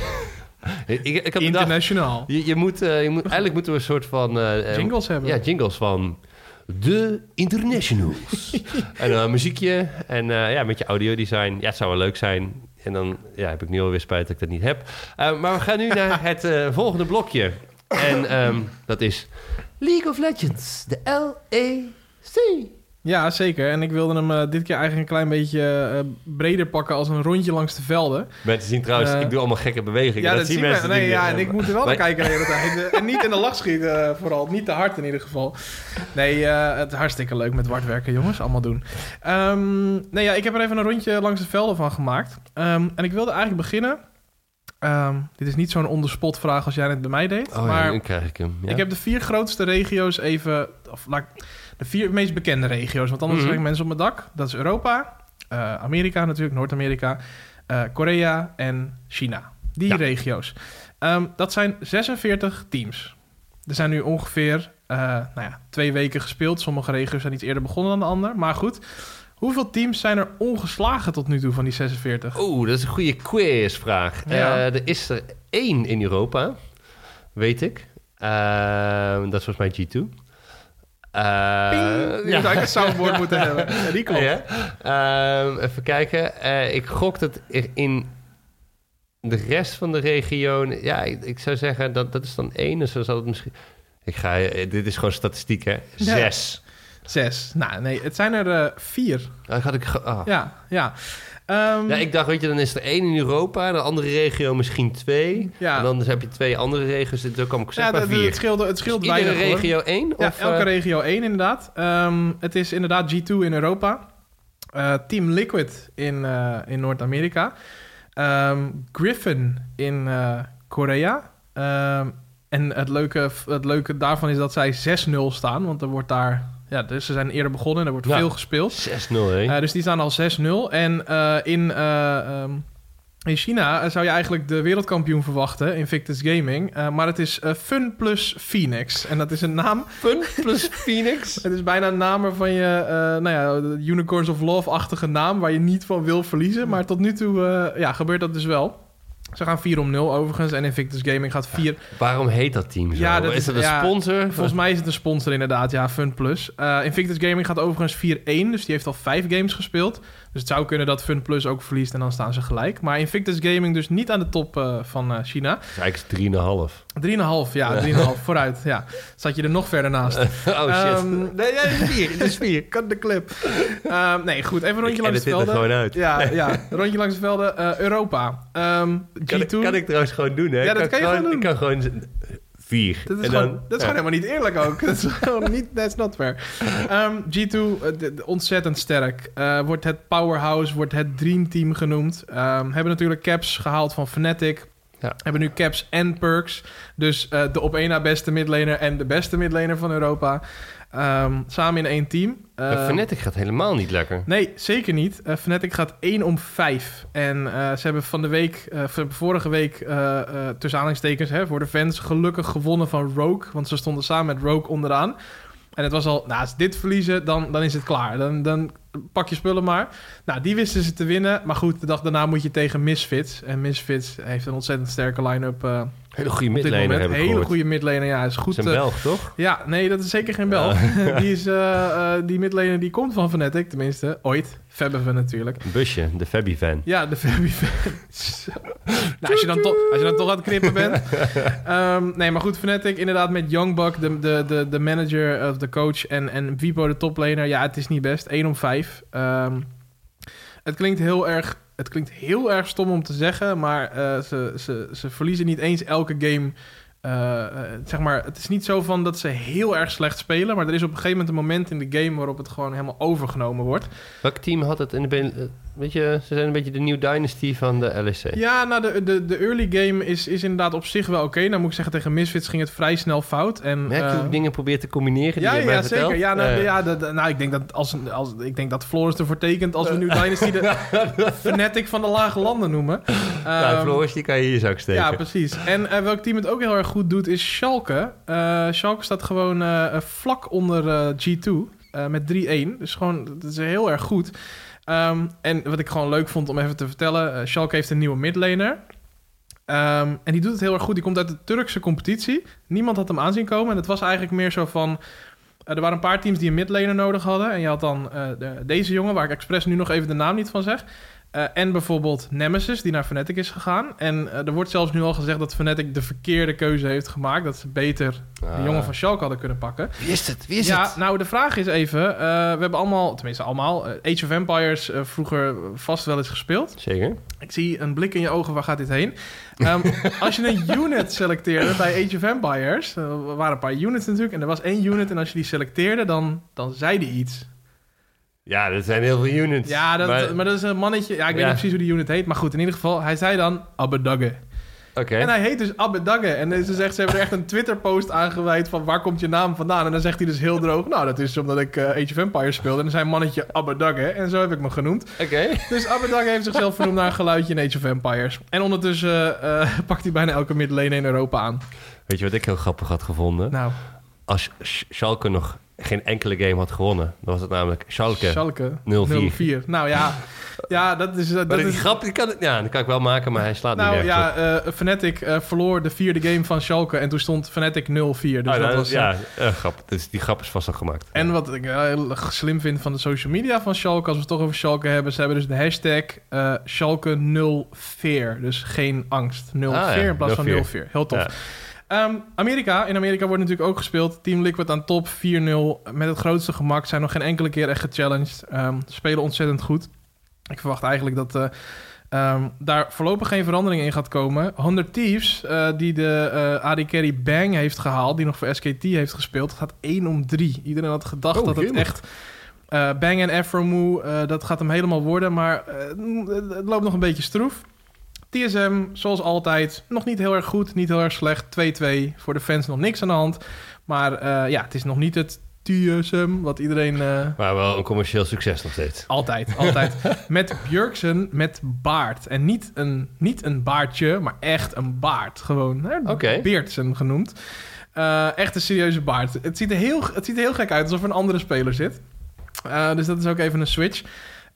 ik, ik had bedacht, Internationaal. je, je moet, je moet, eigenlijk moeten we een soort van... Jingles hebben. Ja, jingles van... de Internationals. en dan een muziekje en eh, ja, met je audiodesign. Ja, het zou wel leuk zijn. En dan ja, heb ik nu alweer spijt dat ik dat niet heb. Eh, maar we gaan nu naar het eh, volgende blokje. En ehm, dat is League of Legends, de LEC. Ja, zeker. En ik wilde hem eh, dit keer eigenlijk een klein beetje eh, breder pakken als een rondje langs de velden. Mensen zien trouwens, Eh, ik doe allemaal gekke bewegingen. Ja, dat, dat zien mensen. Nee, ja, en ik moet er wel naar kijken de hele tijd. En niet in de lach schieten, vooral. Niet te hard in ieder geval. Nee, het is hartstikke leuk met hard werken, jongens. Allemaal doen. Ehm, nee, ja, ik heb er even een rondje langs de velden van gemaakt. Ehm, en ik wilde eigenlijk beginnen. Ehm, dit is niet zo'n onderspot vraag als jij het bij mij deed. Oh ja, maar nu krijg ik hem. Ja. ik heb de vier grootste regio's even... Of, laat de vier meest bekende regio's. Want anders krijgen mensen op mijn dak. Dat is Europa, eh, Amerika natuurlijk, Noord-Amerika, eh, Korea en China. Die Ja. regio's. Ehm, dat zijn 46 teams. Er zijn nu ongeveer eh, nou ja, twee weken gespeeld. Sommige regio's zijn iets eerder begonnen dan de ander. Maar goed, hoeveel teams zijn er ongeslagen tot nu toe van die 46? Oeh, dat is een goede quizvraag. Ja. Er is er één in Europa, weet ik. Ehm, dat is volgens mij G2. Eh, Ping! Je zou eigenlijk een soundboard moeten hebben. Ja, die klopt. Ja. Ehm, even kijken. Eh, ik gok dat in de rest van de regio... Ja, ik, ik zou zeggen dat dat is dan één. Dus dan zal het misschien... Ik ga, eh, dit is gewoon statistiek, hè? Ja. Zes. Zes. Nou, nee, het zijn er eh, vier. Dan had ik... ah. Ja, ja. Ehm, Ja, ik dacht, weet je, dan is er één in Europa, de andere regio misschien twee. Ja. En dan heb je twee andere regio's, dus dan kom ik zeg ja, maar dat- vier. het scheelde, het scheelt Is iedere weinig hoor. regio één? Ja, of, elke eh, regio één inderdaad. Ehm, het is inderdaad G2 in Europa. Eh, Team Liquid in, eh, in Noord-Amerika. Ehm, Griffin in Korea. En het leuke, het leuke daarvan is dat zij 6-0 staan. Want er wordt daar... Ja, dus ze zijn eerder begonnen en er wordt Ja. veel gespeeld. 6-0, hè? Eh, dus die staan al 6-0. En eh, in, eh, ehm, in China zou je eigenlijk de wereldkampioen verwachten, Invictus Gaming. Maar het is eh, Fun plus Phoenix. En dat is een naam. Fun plus Phoenix. Het is bijna een naam van je, eh, nou ja, Unicorns of Love-achtige naam, waar je niet van wil verliezen. Maar tot nu toe ja, gebeurt dat dus wel. Ze gaan 4 om 0 overigens. En Invictus Gaming gaat 4. Waarom heet dat team zo? Ja, dat is, is- dat een ja, sponsor? Volgens mij is het een sponsor inderdaad, ja, Fun Plus. Eh, Invictus Gaming gaat overigens 4-1, dus die heeft al vijf games gespeeld. Dus het zou kunnen dat Fun Plus ook verliest en dan staan ze gelijk. Maar Invictus Gaming dus niet aan de top eh, van eh, China. Dat is eigenlijk 3,5. 3,5, ja, 3,5 vooruit, ja. Zat je er nog verder naast. Oh shit. Ehm, nee, ja, 4. Het is 4. Cut de clip. Ehm, nee, goed, even een rondje Ik langs de velden. gewoon uit. Ja, ja, rondje langs de velden. Eh, Europa. Ehm, Kan, G2. ik- kan ik trouwens gewoon doen, hè? Ja, dat kan je gewoon doen. Ik kan gewoon 4. Dat is, gewoon, dat is gewoon helemaal niet eerlijk ook. Dat is gewoon niet, that's not fair. Ehm, G2, eh, ontzettend sterk. Eh, wordt het powerhouse, wordt het dreamteam genoemd. Ehm, hebben natuurlijk caps gehaald van Fnatic. Ja. Hebben nu caps en perks. Dus eh, de op één na beste midlaner en de beste midlaner van Europa. Ehm, samen in één team. Ehm, Fnatic gaat helemaal niet lekker. Nee, zeker niet. Eh Fnatic gaat 1 om 5. En eh, ze hebben van de week, eh, vorige week, tussen aanhalingstekens, hè, voor de fans, gelukkig gewonnen van Rogue. Want ze stonden samen met Rogue onderaan. En het was al, nou, als dit verliezen, dan, dan is het klaar. Dan, dan pak je spullen maar. Nou, die wisten ze te winnen. Maar goed, de dag daarna moet je tegen Misfits. En Misfits heeft een ontzettend sterke line-up Hele goede midlaner moment. heb ik Hele gehoord. goede midlaner, ja. Is goed. Dat is een eh, Belg, toch? ja, nee, dat is zeker geen bel. die, is, eh, eh, die midlaner die komt van Fnatic, tenminste. Ooit. Fabbeven natuurlijk. Een busje, de Fabi-fan. Ja, de Fabi Zo. nou, als, je dan toch, als je dan toch aan het knippen bent. Ehm, nee, maar goed, Fnatic inderdaad met Youngbuck, de, de, de, de manager of de coach... en, en Vipo, de toplaner. Ja, het is niet best. 1 om 5. Ehm, het klinkt heel erg... Het klinkt heel erg stom om te zeggen, maar eh, ze, ze, ze verliezen niet eens elke game. Eh, eh, zeg maar, het is niet zo van dat ze heel erg slecht spelen, maar er is op een gegeven moment een moment in de game waarop het gewoon helemaal overgenomen wordt. Welk team had het in de... eh, Weet je, ze zijn een beetje de New Dynasty van de LEC. Ja, nou, de, de, de early game is, is inderdaad op zich wel oké. Nou moet ik zeggen, tegen Misfits ging het vrij snel fout. En, Merk je hoe ik dingen probeer te combineren die ja, je ja, zeker. Ja, nou, ja de- de- nou, ik denk dat als, als ik denk dat Floris ervoor tekent als we nu Dynasty de Fnatic van de lage landen noemen. nou, Floris, die kan je je zak steken. ja, precies. En welk team het ook heel erg goed doet is Schalke. Eh, Schalke staat gewoon eh, eh, vlak onder eh, G2 eh, met 3-1. Dus gewoon, dat is heel erg goed. Ehm, en wat ik gewoon leuk vond om even te vertellen. Schalke heeft een nieuwe midlaner. Ehm, en die doet het heel erg goed. Die komt uit de Turkse competitie. Niemand had hem aanzien komen. En het was eigenlijk meer zo van... Er waren een paar teams die een midlaner nodig hadden. En je had dan de- deze jongen, waar ik expres nu nog even de naam niet van zeg. Eh, en bijvoorbeeld Nemesis, die naar Fnatic is gegaan. En eh, er wordt zelfs nu al gezegd dat Fnatic de verkeerde keuze heeft gemaakt. Dat ze beter de Ah. jongen van Schalke hadden kunnen pakken. Wie is het? Wie is ja, het? nou de vraag is even. eh, we hebben allemaal, tenminste allemaal, Age of Empires vroeger vast wel eens gespeeld. Zeker. Ik zie een blik in je ogen, waar gaat dit heen? Ehm, als je een unit selecteerde bij Age of Empires, er waren een paar units natuurlijk, en er was één unit, en als je die selecteerde, dan, dan zei die iets. Ja, dat zijn heel veel units. Ja, dat, maar, Maar- dat is een mannetje, ja, ik weet Ja. niet precies hoe die unit heet, maar goed, in ieder geval, hij zei dan Abedagge. Oké. En hij heet dus Abedagge. En ze, zegt, ze hebben er echt een Twitter-post aangeweid van waar komt je naam vandaan? En dan zegt hij dus heel droog, nou, dat is omdat ik eh, Age of Empires speelde. En dan zei mannetje Abedagge, en zo heb ik me genoemd. Oké. Dus Abedagge heeft zichzelf vernoemd naar een geluidje in Age of Empires. En ondertussen eh, pakt hij bijna elke midlane in Europa aan. Weet je wat ik heel grappig had gevonden? Nou, Als Sch- Schalke nog geen enkele game had gewonnen, dan was het namelijk Schalke. Schalke 0-4. 0-4. Nou ja, ja dat is... eh, Maar dat die is grap, die kan, ja, die kan ik wel maken, maar hij slaat nou niet nergens ja, eh Fnatic eh, verloor de vierde game van Schalke en toen stond Fnatic 0-4. Dus Ah, dat nou, was... ja, eh, grap. Dus die grap is vast al gemaakt. En wat ik heel slim vind van de social media van Schalke, als we het toch over Schalke hebben, ze hebben dus de hashtag Schalke 0 fear. Dus geen angst. 0 Ah, ja, in plaats van 0 fear. fear. Heel tof. Ja. Ehm, Amerika. In Amerika wordt natuurlijk ook gespeeld. Team Liquid aan top 4-0. Met het grootste gemak. Zijn nog geen enkele keer echt gechallenged. Ehm, spelen ontzettend goed. Ik verwacht eigenlijk dat eh, ehm, daar voorlopig geen verandering in gaat komen. 100 Thieves, eh, die de eh AD Carry Bang heeft gehaald. Die nog voor SKT heeft gespeeld. Het gaat 1 om 3. Iedereen had gedacht Oh, dat het echt... Bang en Afromoo, dat gaat hem helemaal worden. Maar het loopt nog een beetje stroef. TSM, zoals altijd, nog niet heel erg goed, niet heel erg slecht. 2-2, voor de fans nog niks aan de hand. Maar eh, ja, het is nog niet het TSM wat iedereen... eh, Maar wel een commercieel succes nog steeds. altijd, altijd. met Björksen met baard. En niet een, niet een baardje, maar echt een baard. Gewoon, hè? Oké. Beertsen genoemd. Eh, echt een serieuze baard. Het ziet, er heel, het ziet er heel gek uit, alsof er een andere speler zit. Dus dat is ook even een switch.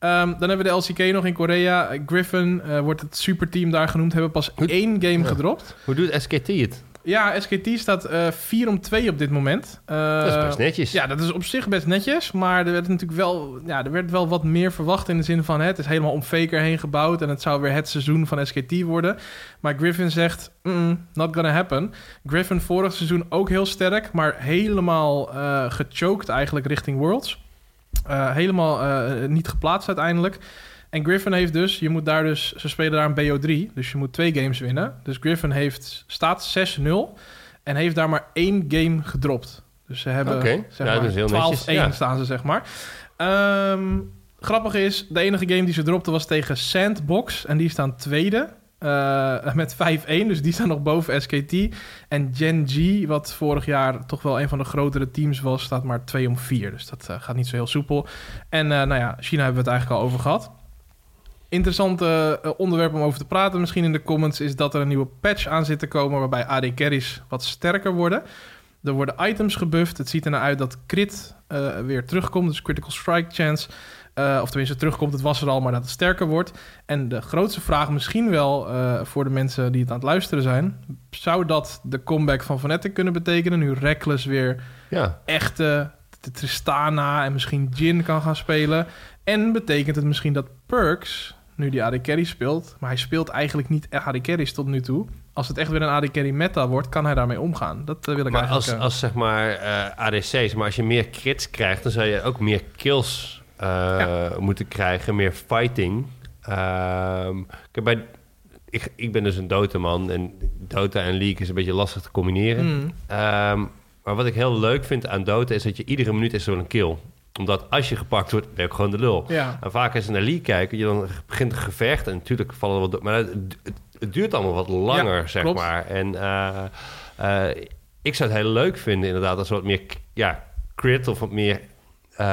Ehm, dan hebben we de LCK nog in Korea. Griffin eh, wordt het superteam daar genoemd. Hebben pas één game Ja. gedropt. Hoe doet SKT het? Ja, SKT staat eh 4 om 2 op dit moment. Eh, Dat is best netjes. ja, dat is op zich best netjes. Maar er werd natuurlijk wel, ja, er werd wel wat meer verwacht in de zin van... Hè, het is helemaal om Faker heen gebouwd... en het zou weer het seizoen van SKT worden. Maar Griffin zegt, "Mm, not gonna happen. Griffin vorig seizoen ook heel sterk... maar helemaal eh gechoked eigenlijk richting Worlds. Eh, helemaal eh, niet geplaatst uiteindelijk. En Griffin heeft dus, je moet daar dus, ze spelen daar een BO3, dus je moet twee games winnen. Dus Griffin heeft, staat 6-0 en heeft daar maar één game gedropt. Dus ze hebben, zeg Ja, maar, heel 12-1 netjes, ja. staan ze, zeg maar. Ehm, grappig is, de enige game die ze dropte was tegen Sandbox en die staan tweede. Eh, met 5-1, dus die staan nog boven SKT. En Gen G, wat vorig jaar toch wel een van de grotere teams was, staat maar 2 om 4. Dus dat eh, gaat niet zo heel soepel. En eh, nou ja, China hebben we het eigenlijk al over gehad. Interessant eh, onderwerp om over te praten misschien in de comments... is dat er een nieuwe patch aan zit te komen... waarbij AD carries wat sterker worden. Er worden items gebufft. Het ziet er naar uit dat crit weer terugkomt. Dus critical strike chance. Eh, of tenminste terugkomt, het was er al, maar dat het sterker wordt. En de grootste vraag misschien wel eh, voor de mensen die het aan het luisteren zijn... zou dat de comeback van Fnatic kunnen betekenen... nu Reckless weer Ja. echte Tristana en misschien Jin kan gaan spelen. En betekent het misschien dat Perks, nu die AD Carry speelt... maar hij speelt eigenlijk niet AD Carries tot nu toe... als het echt weer een AD Carry meta wordt, kan hij daarmee omgaan. Dat eh, wil ik Maar eigenlijk... als, als zeg maar ADC's, maar als je meer crits krijgt, dan zou je ook meer kills eh, moeten krijgen, meer fighting. Ehm, ik, bij, ik, ik ben dus een Dota-man en Dota en League is een beetje lastig te combineren. mm, Ehm, maar wat ik heel leuk vind aan Dota is dat je iedere minuut is een kill. Omdat als je gepakt wordt, ben je ook gewoon de lul. ja, En vaak als je naar League kijkt, je dan begint een gevecht en natuurlijk vallen er wat... Maar het, duurt allemaal wat langer, Ja, zeg klopt. maar. En eh, eh, ik zou het heel leuk vinden inderdaad als er wat meer ja, crit of wat meer... eh,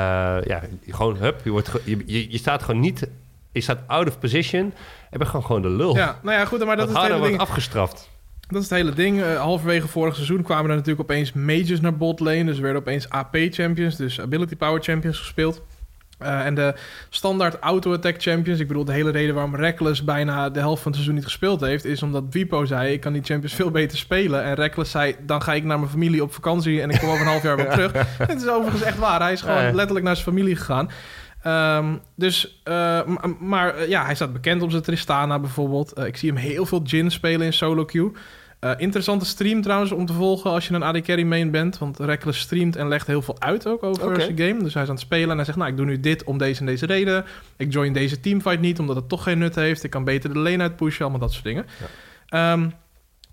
ja, gewoon hup, je, wordt, je, je, je staat gewoon niet... Je staat out of position en bent gewoon, gewoon de lul. ja, nou ja, goed, maar dat dat is het hele ding. afgestraft. Dat is het hele ding. Eh, halverwege vorig seizoen kwamen er natuurlijk opeens mages naar botlane. Dus er werden opeens AP champions, dus ability power champions gespeeld. Eh, en de standaard auto-attack champions, ik bedoel de hele reden waarom Reckless bijna de helft van het seizoen niet gespeeld heeft, is omdat Wipo zei, ik kan die champions veel beter spelen. En Reckless zei, dan ga ik naar mijn familie op vakantie en ik kom over een half jaar weer terug. Het is overigens echt waar, hij is gewoon letterlijk naar zijn familie gegaan. Ehm, dus, eh, maar eh, ja, hij staat bekend om zijn Tristana bijvoorbeeld. Ik zie hem heel veel Jin spelen in solo queue. Eh, interessante stream trouwens om te volgen als je een AD Carry main bent. Want Reckless streamt en legt heel veel uit ook over Oké. zijn game. Dus hij is aan het spelen en hij zegt... nou, ik doe nu dit om deze en deze reden. Ik join deze teamfight niet, omdat het toch geen nut heeft. Ik kan beter de lane uitpushen, allemaal dat soort dingen. Ehm,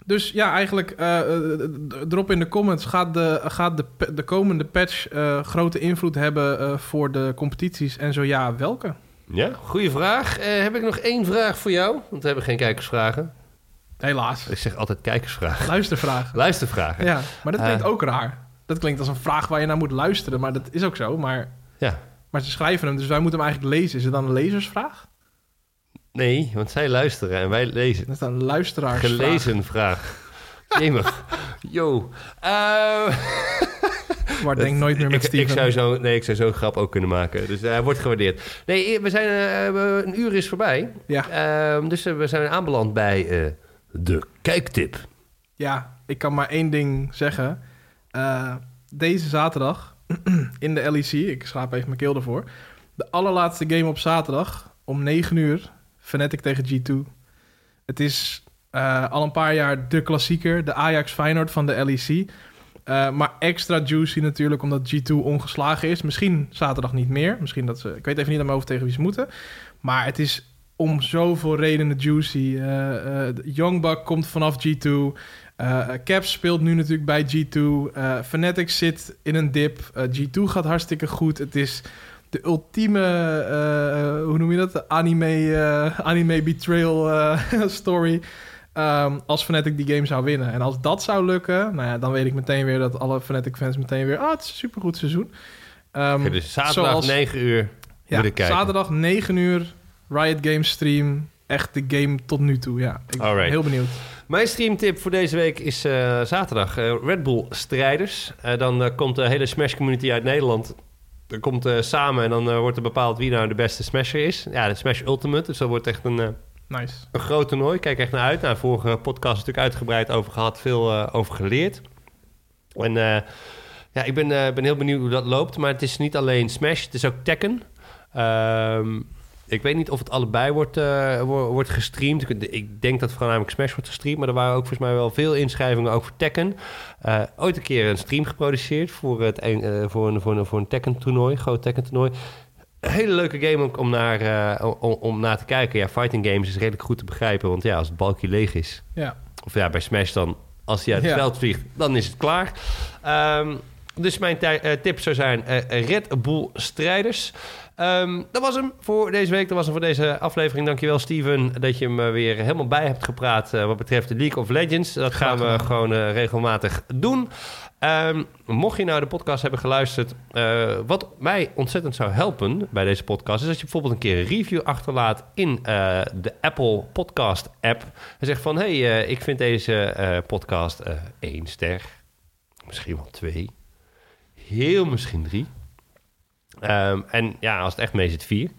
dus ja, eigenlijk eh, eh, drop in de comments. Gaat de, gaat de, de komende patch grote invloed hebben voor de competities? En zo ja, welke? Ja, goede vraag. Heb ik nog één vraag voor jou? Want we hebben geen kijkersvragen. Helaas. Ik zeg altijd kijkersvragen. Luistervragen. Luistervragen. Ja, maar dat klinkt Eh. ook raar. Dat klinkt als een vraag waar je naar moet luisteren. Maar dat is ook zo. Maar, Ja. maar ze schrijven hem, dus wij moeten hem eigenlijk lezen. Is het dan een lezersvraag? Nee, want zij luisteren en wij lezen. Dat is dan een luisteraarsvraag. Gelezen vraag. Jemig. Yo. Eh, Maar denk nooit meer met ik, Steven. ik zou zo, nee, ik zou zo'n grap ook kunnen maken. Dus hij wordt gewaardeerd. Nee, we zijn, eh, een uur is voorbij. Ja. Ehm, dus eh, we zijn aanbeland bij eh, de kijktip. Ja, ik kan maar één ding zeggen. Eh, deze zaterdag in de LEC, ik schraap even mijn keel ervoor. De allerlaatste game op zaterdag om 9 uur. Fnatic tegen G2. Het is eh, al een paar jaar de klassieker, de Ajax Feyenoord van de LEC. Eh, maar extra juicy natuurlijk, omdat G2 ongeslagen is. Misschien zaterdag niet meer. Misschien dat ze. Ik weet even niet aan hoofd tegen wie ze moeten. Maar het is om zoveel redenen juicy. Youngbuck komt vanaf G2. Eh Caps speelt nu natuurlijk bij G2. Eh Fnatic zit in een dip. Eh, G2 gaat hartstikke goed. Het is de ultieme, hoe noem je dat? De anime, anime betrayal story. Ehm, als Fnatic die game zou winnen. En als dat zou lukken, nou ja, dan weet ik meteen weer dat alle Fnatic fans meteen weer... Ah, het is een supergoed seizoen. Ehm, Oké, dus zaterdag zoals- 9 uur ja, zaterdag 9 uur, Riot Games stream. Echt de game tot nu toe, ja. Ik ben Alright. heel benieuwd. Mijn streamtip voor deze week is eh, zaterdag eh, Red Bull Strijders. Eh, dan eh, komt de hele Smash community uit Nederland. Er komt eh, samen en dan eh, wordt er bepaald wie nou de beste Smasher is. Ja, de Smash Ultimate. Dus dat wordt echt een, eh, Nice. een groot toernooi. Kijk echt naar uit. Nou, vorige podcast natuurlijk uitgebreid over gehad. Veel eh, over geleerd. En eh, ja, ik ben, eh, ben heel benieuwd hoe dat loopt. Maar het is niet alleen Smash, het is ook Tekken. Ehm, ik weet niet of het allebei wordt, eh, wo- wordt gestreamd. Ik, denk dat voornamelijk Smash wordt gestreamd. Maar er waren ook volgens mij wel veel inschrijvingen ook voor Tekken. Eh, ooit een keer een stream geproduceerd voor, het, een- eh, voor, een, voor, een, voor een Tekken-toernooi. Groot Tekken-toernooi. Hele leuke game om naar, om, om naar te kijken. Ja, fighting games is redelijk goed te begrijpen. Want ja, als het balkje leeg is... Ja. Of ja, bij Smash dan, als hij uit het Ja. veld vliegt, dan is het klaar. Ehm, dus mijn tip zou zijn Red Bull Strijders. Ehm, dat was hem voor deze week. Dat was hem voor deze aflevering. Dankjewel Steven dat je hem eh, weer helemaal bij hebt gepraat eh, wat betreft de League of Legends. Dat gaan we gewoon eh, regelmatig doen. Ehm, mocht je nou de podcast hebben geluisterd, wat mij ontzettend zou helpen bij deze podcast, is dat je bijvoorbeeld een keer een review achterlaat in de Apple Podcast app. En zegt van, hé, hey, ik vind deze podcast één ster, misschien wel twee, heel misschien drie. Ehm, en ja, als het echt mee zit, vier.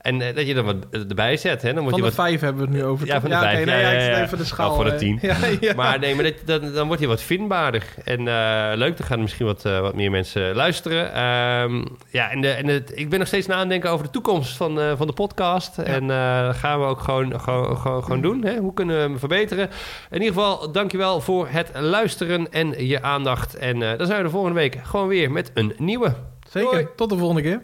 En eh, dat je er wat erbij zet, hè, dan Van je de wat vijf hebben we het nu over. Ja, van de vijf. Ja, ik zit ja. even de Nou, schaal. voor de eh, tien. Maar nee, maar dat, dat- dan wordt hij wat vindbaarder. En eh, leuk, dan gaan misschien wat, eh, wat meer mensen luisteren. Ehm, ja, en, de, en het, ik ben nog steeds na aan denken over de toekomst van, eh, van de podcast. En eh, dat gaan we ook gewoon, gewoon, gewoon, gewoon doen. Hè? Hoe kunnen we hem verbeteren? In ieder geval, dankjewel voor het luisteren en je aandacht. En eh, dan zijn we de volgende week gewoon weer met een nieuwe. Zeker. Tot de volgende keer.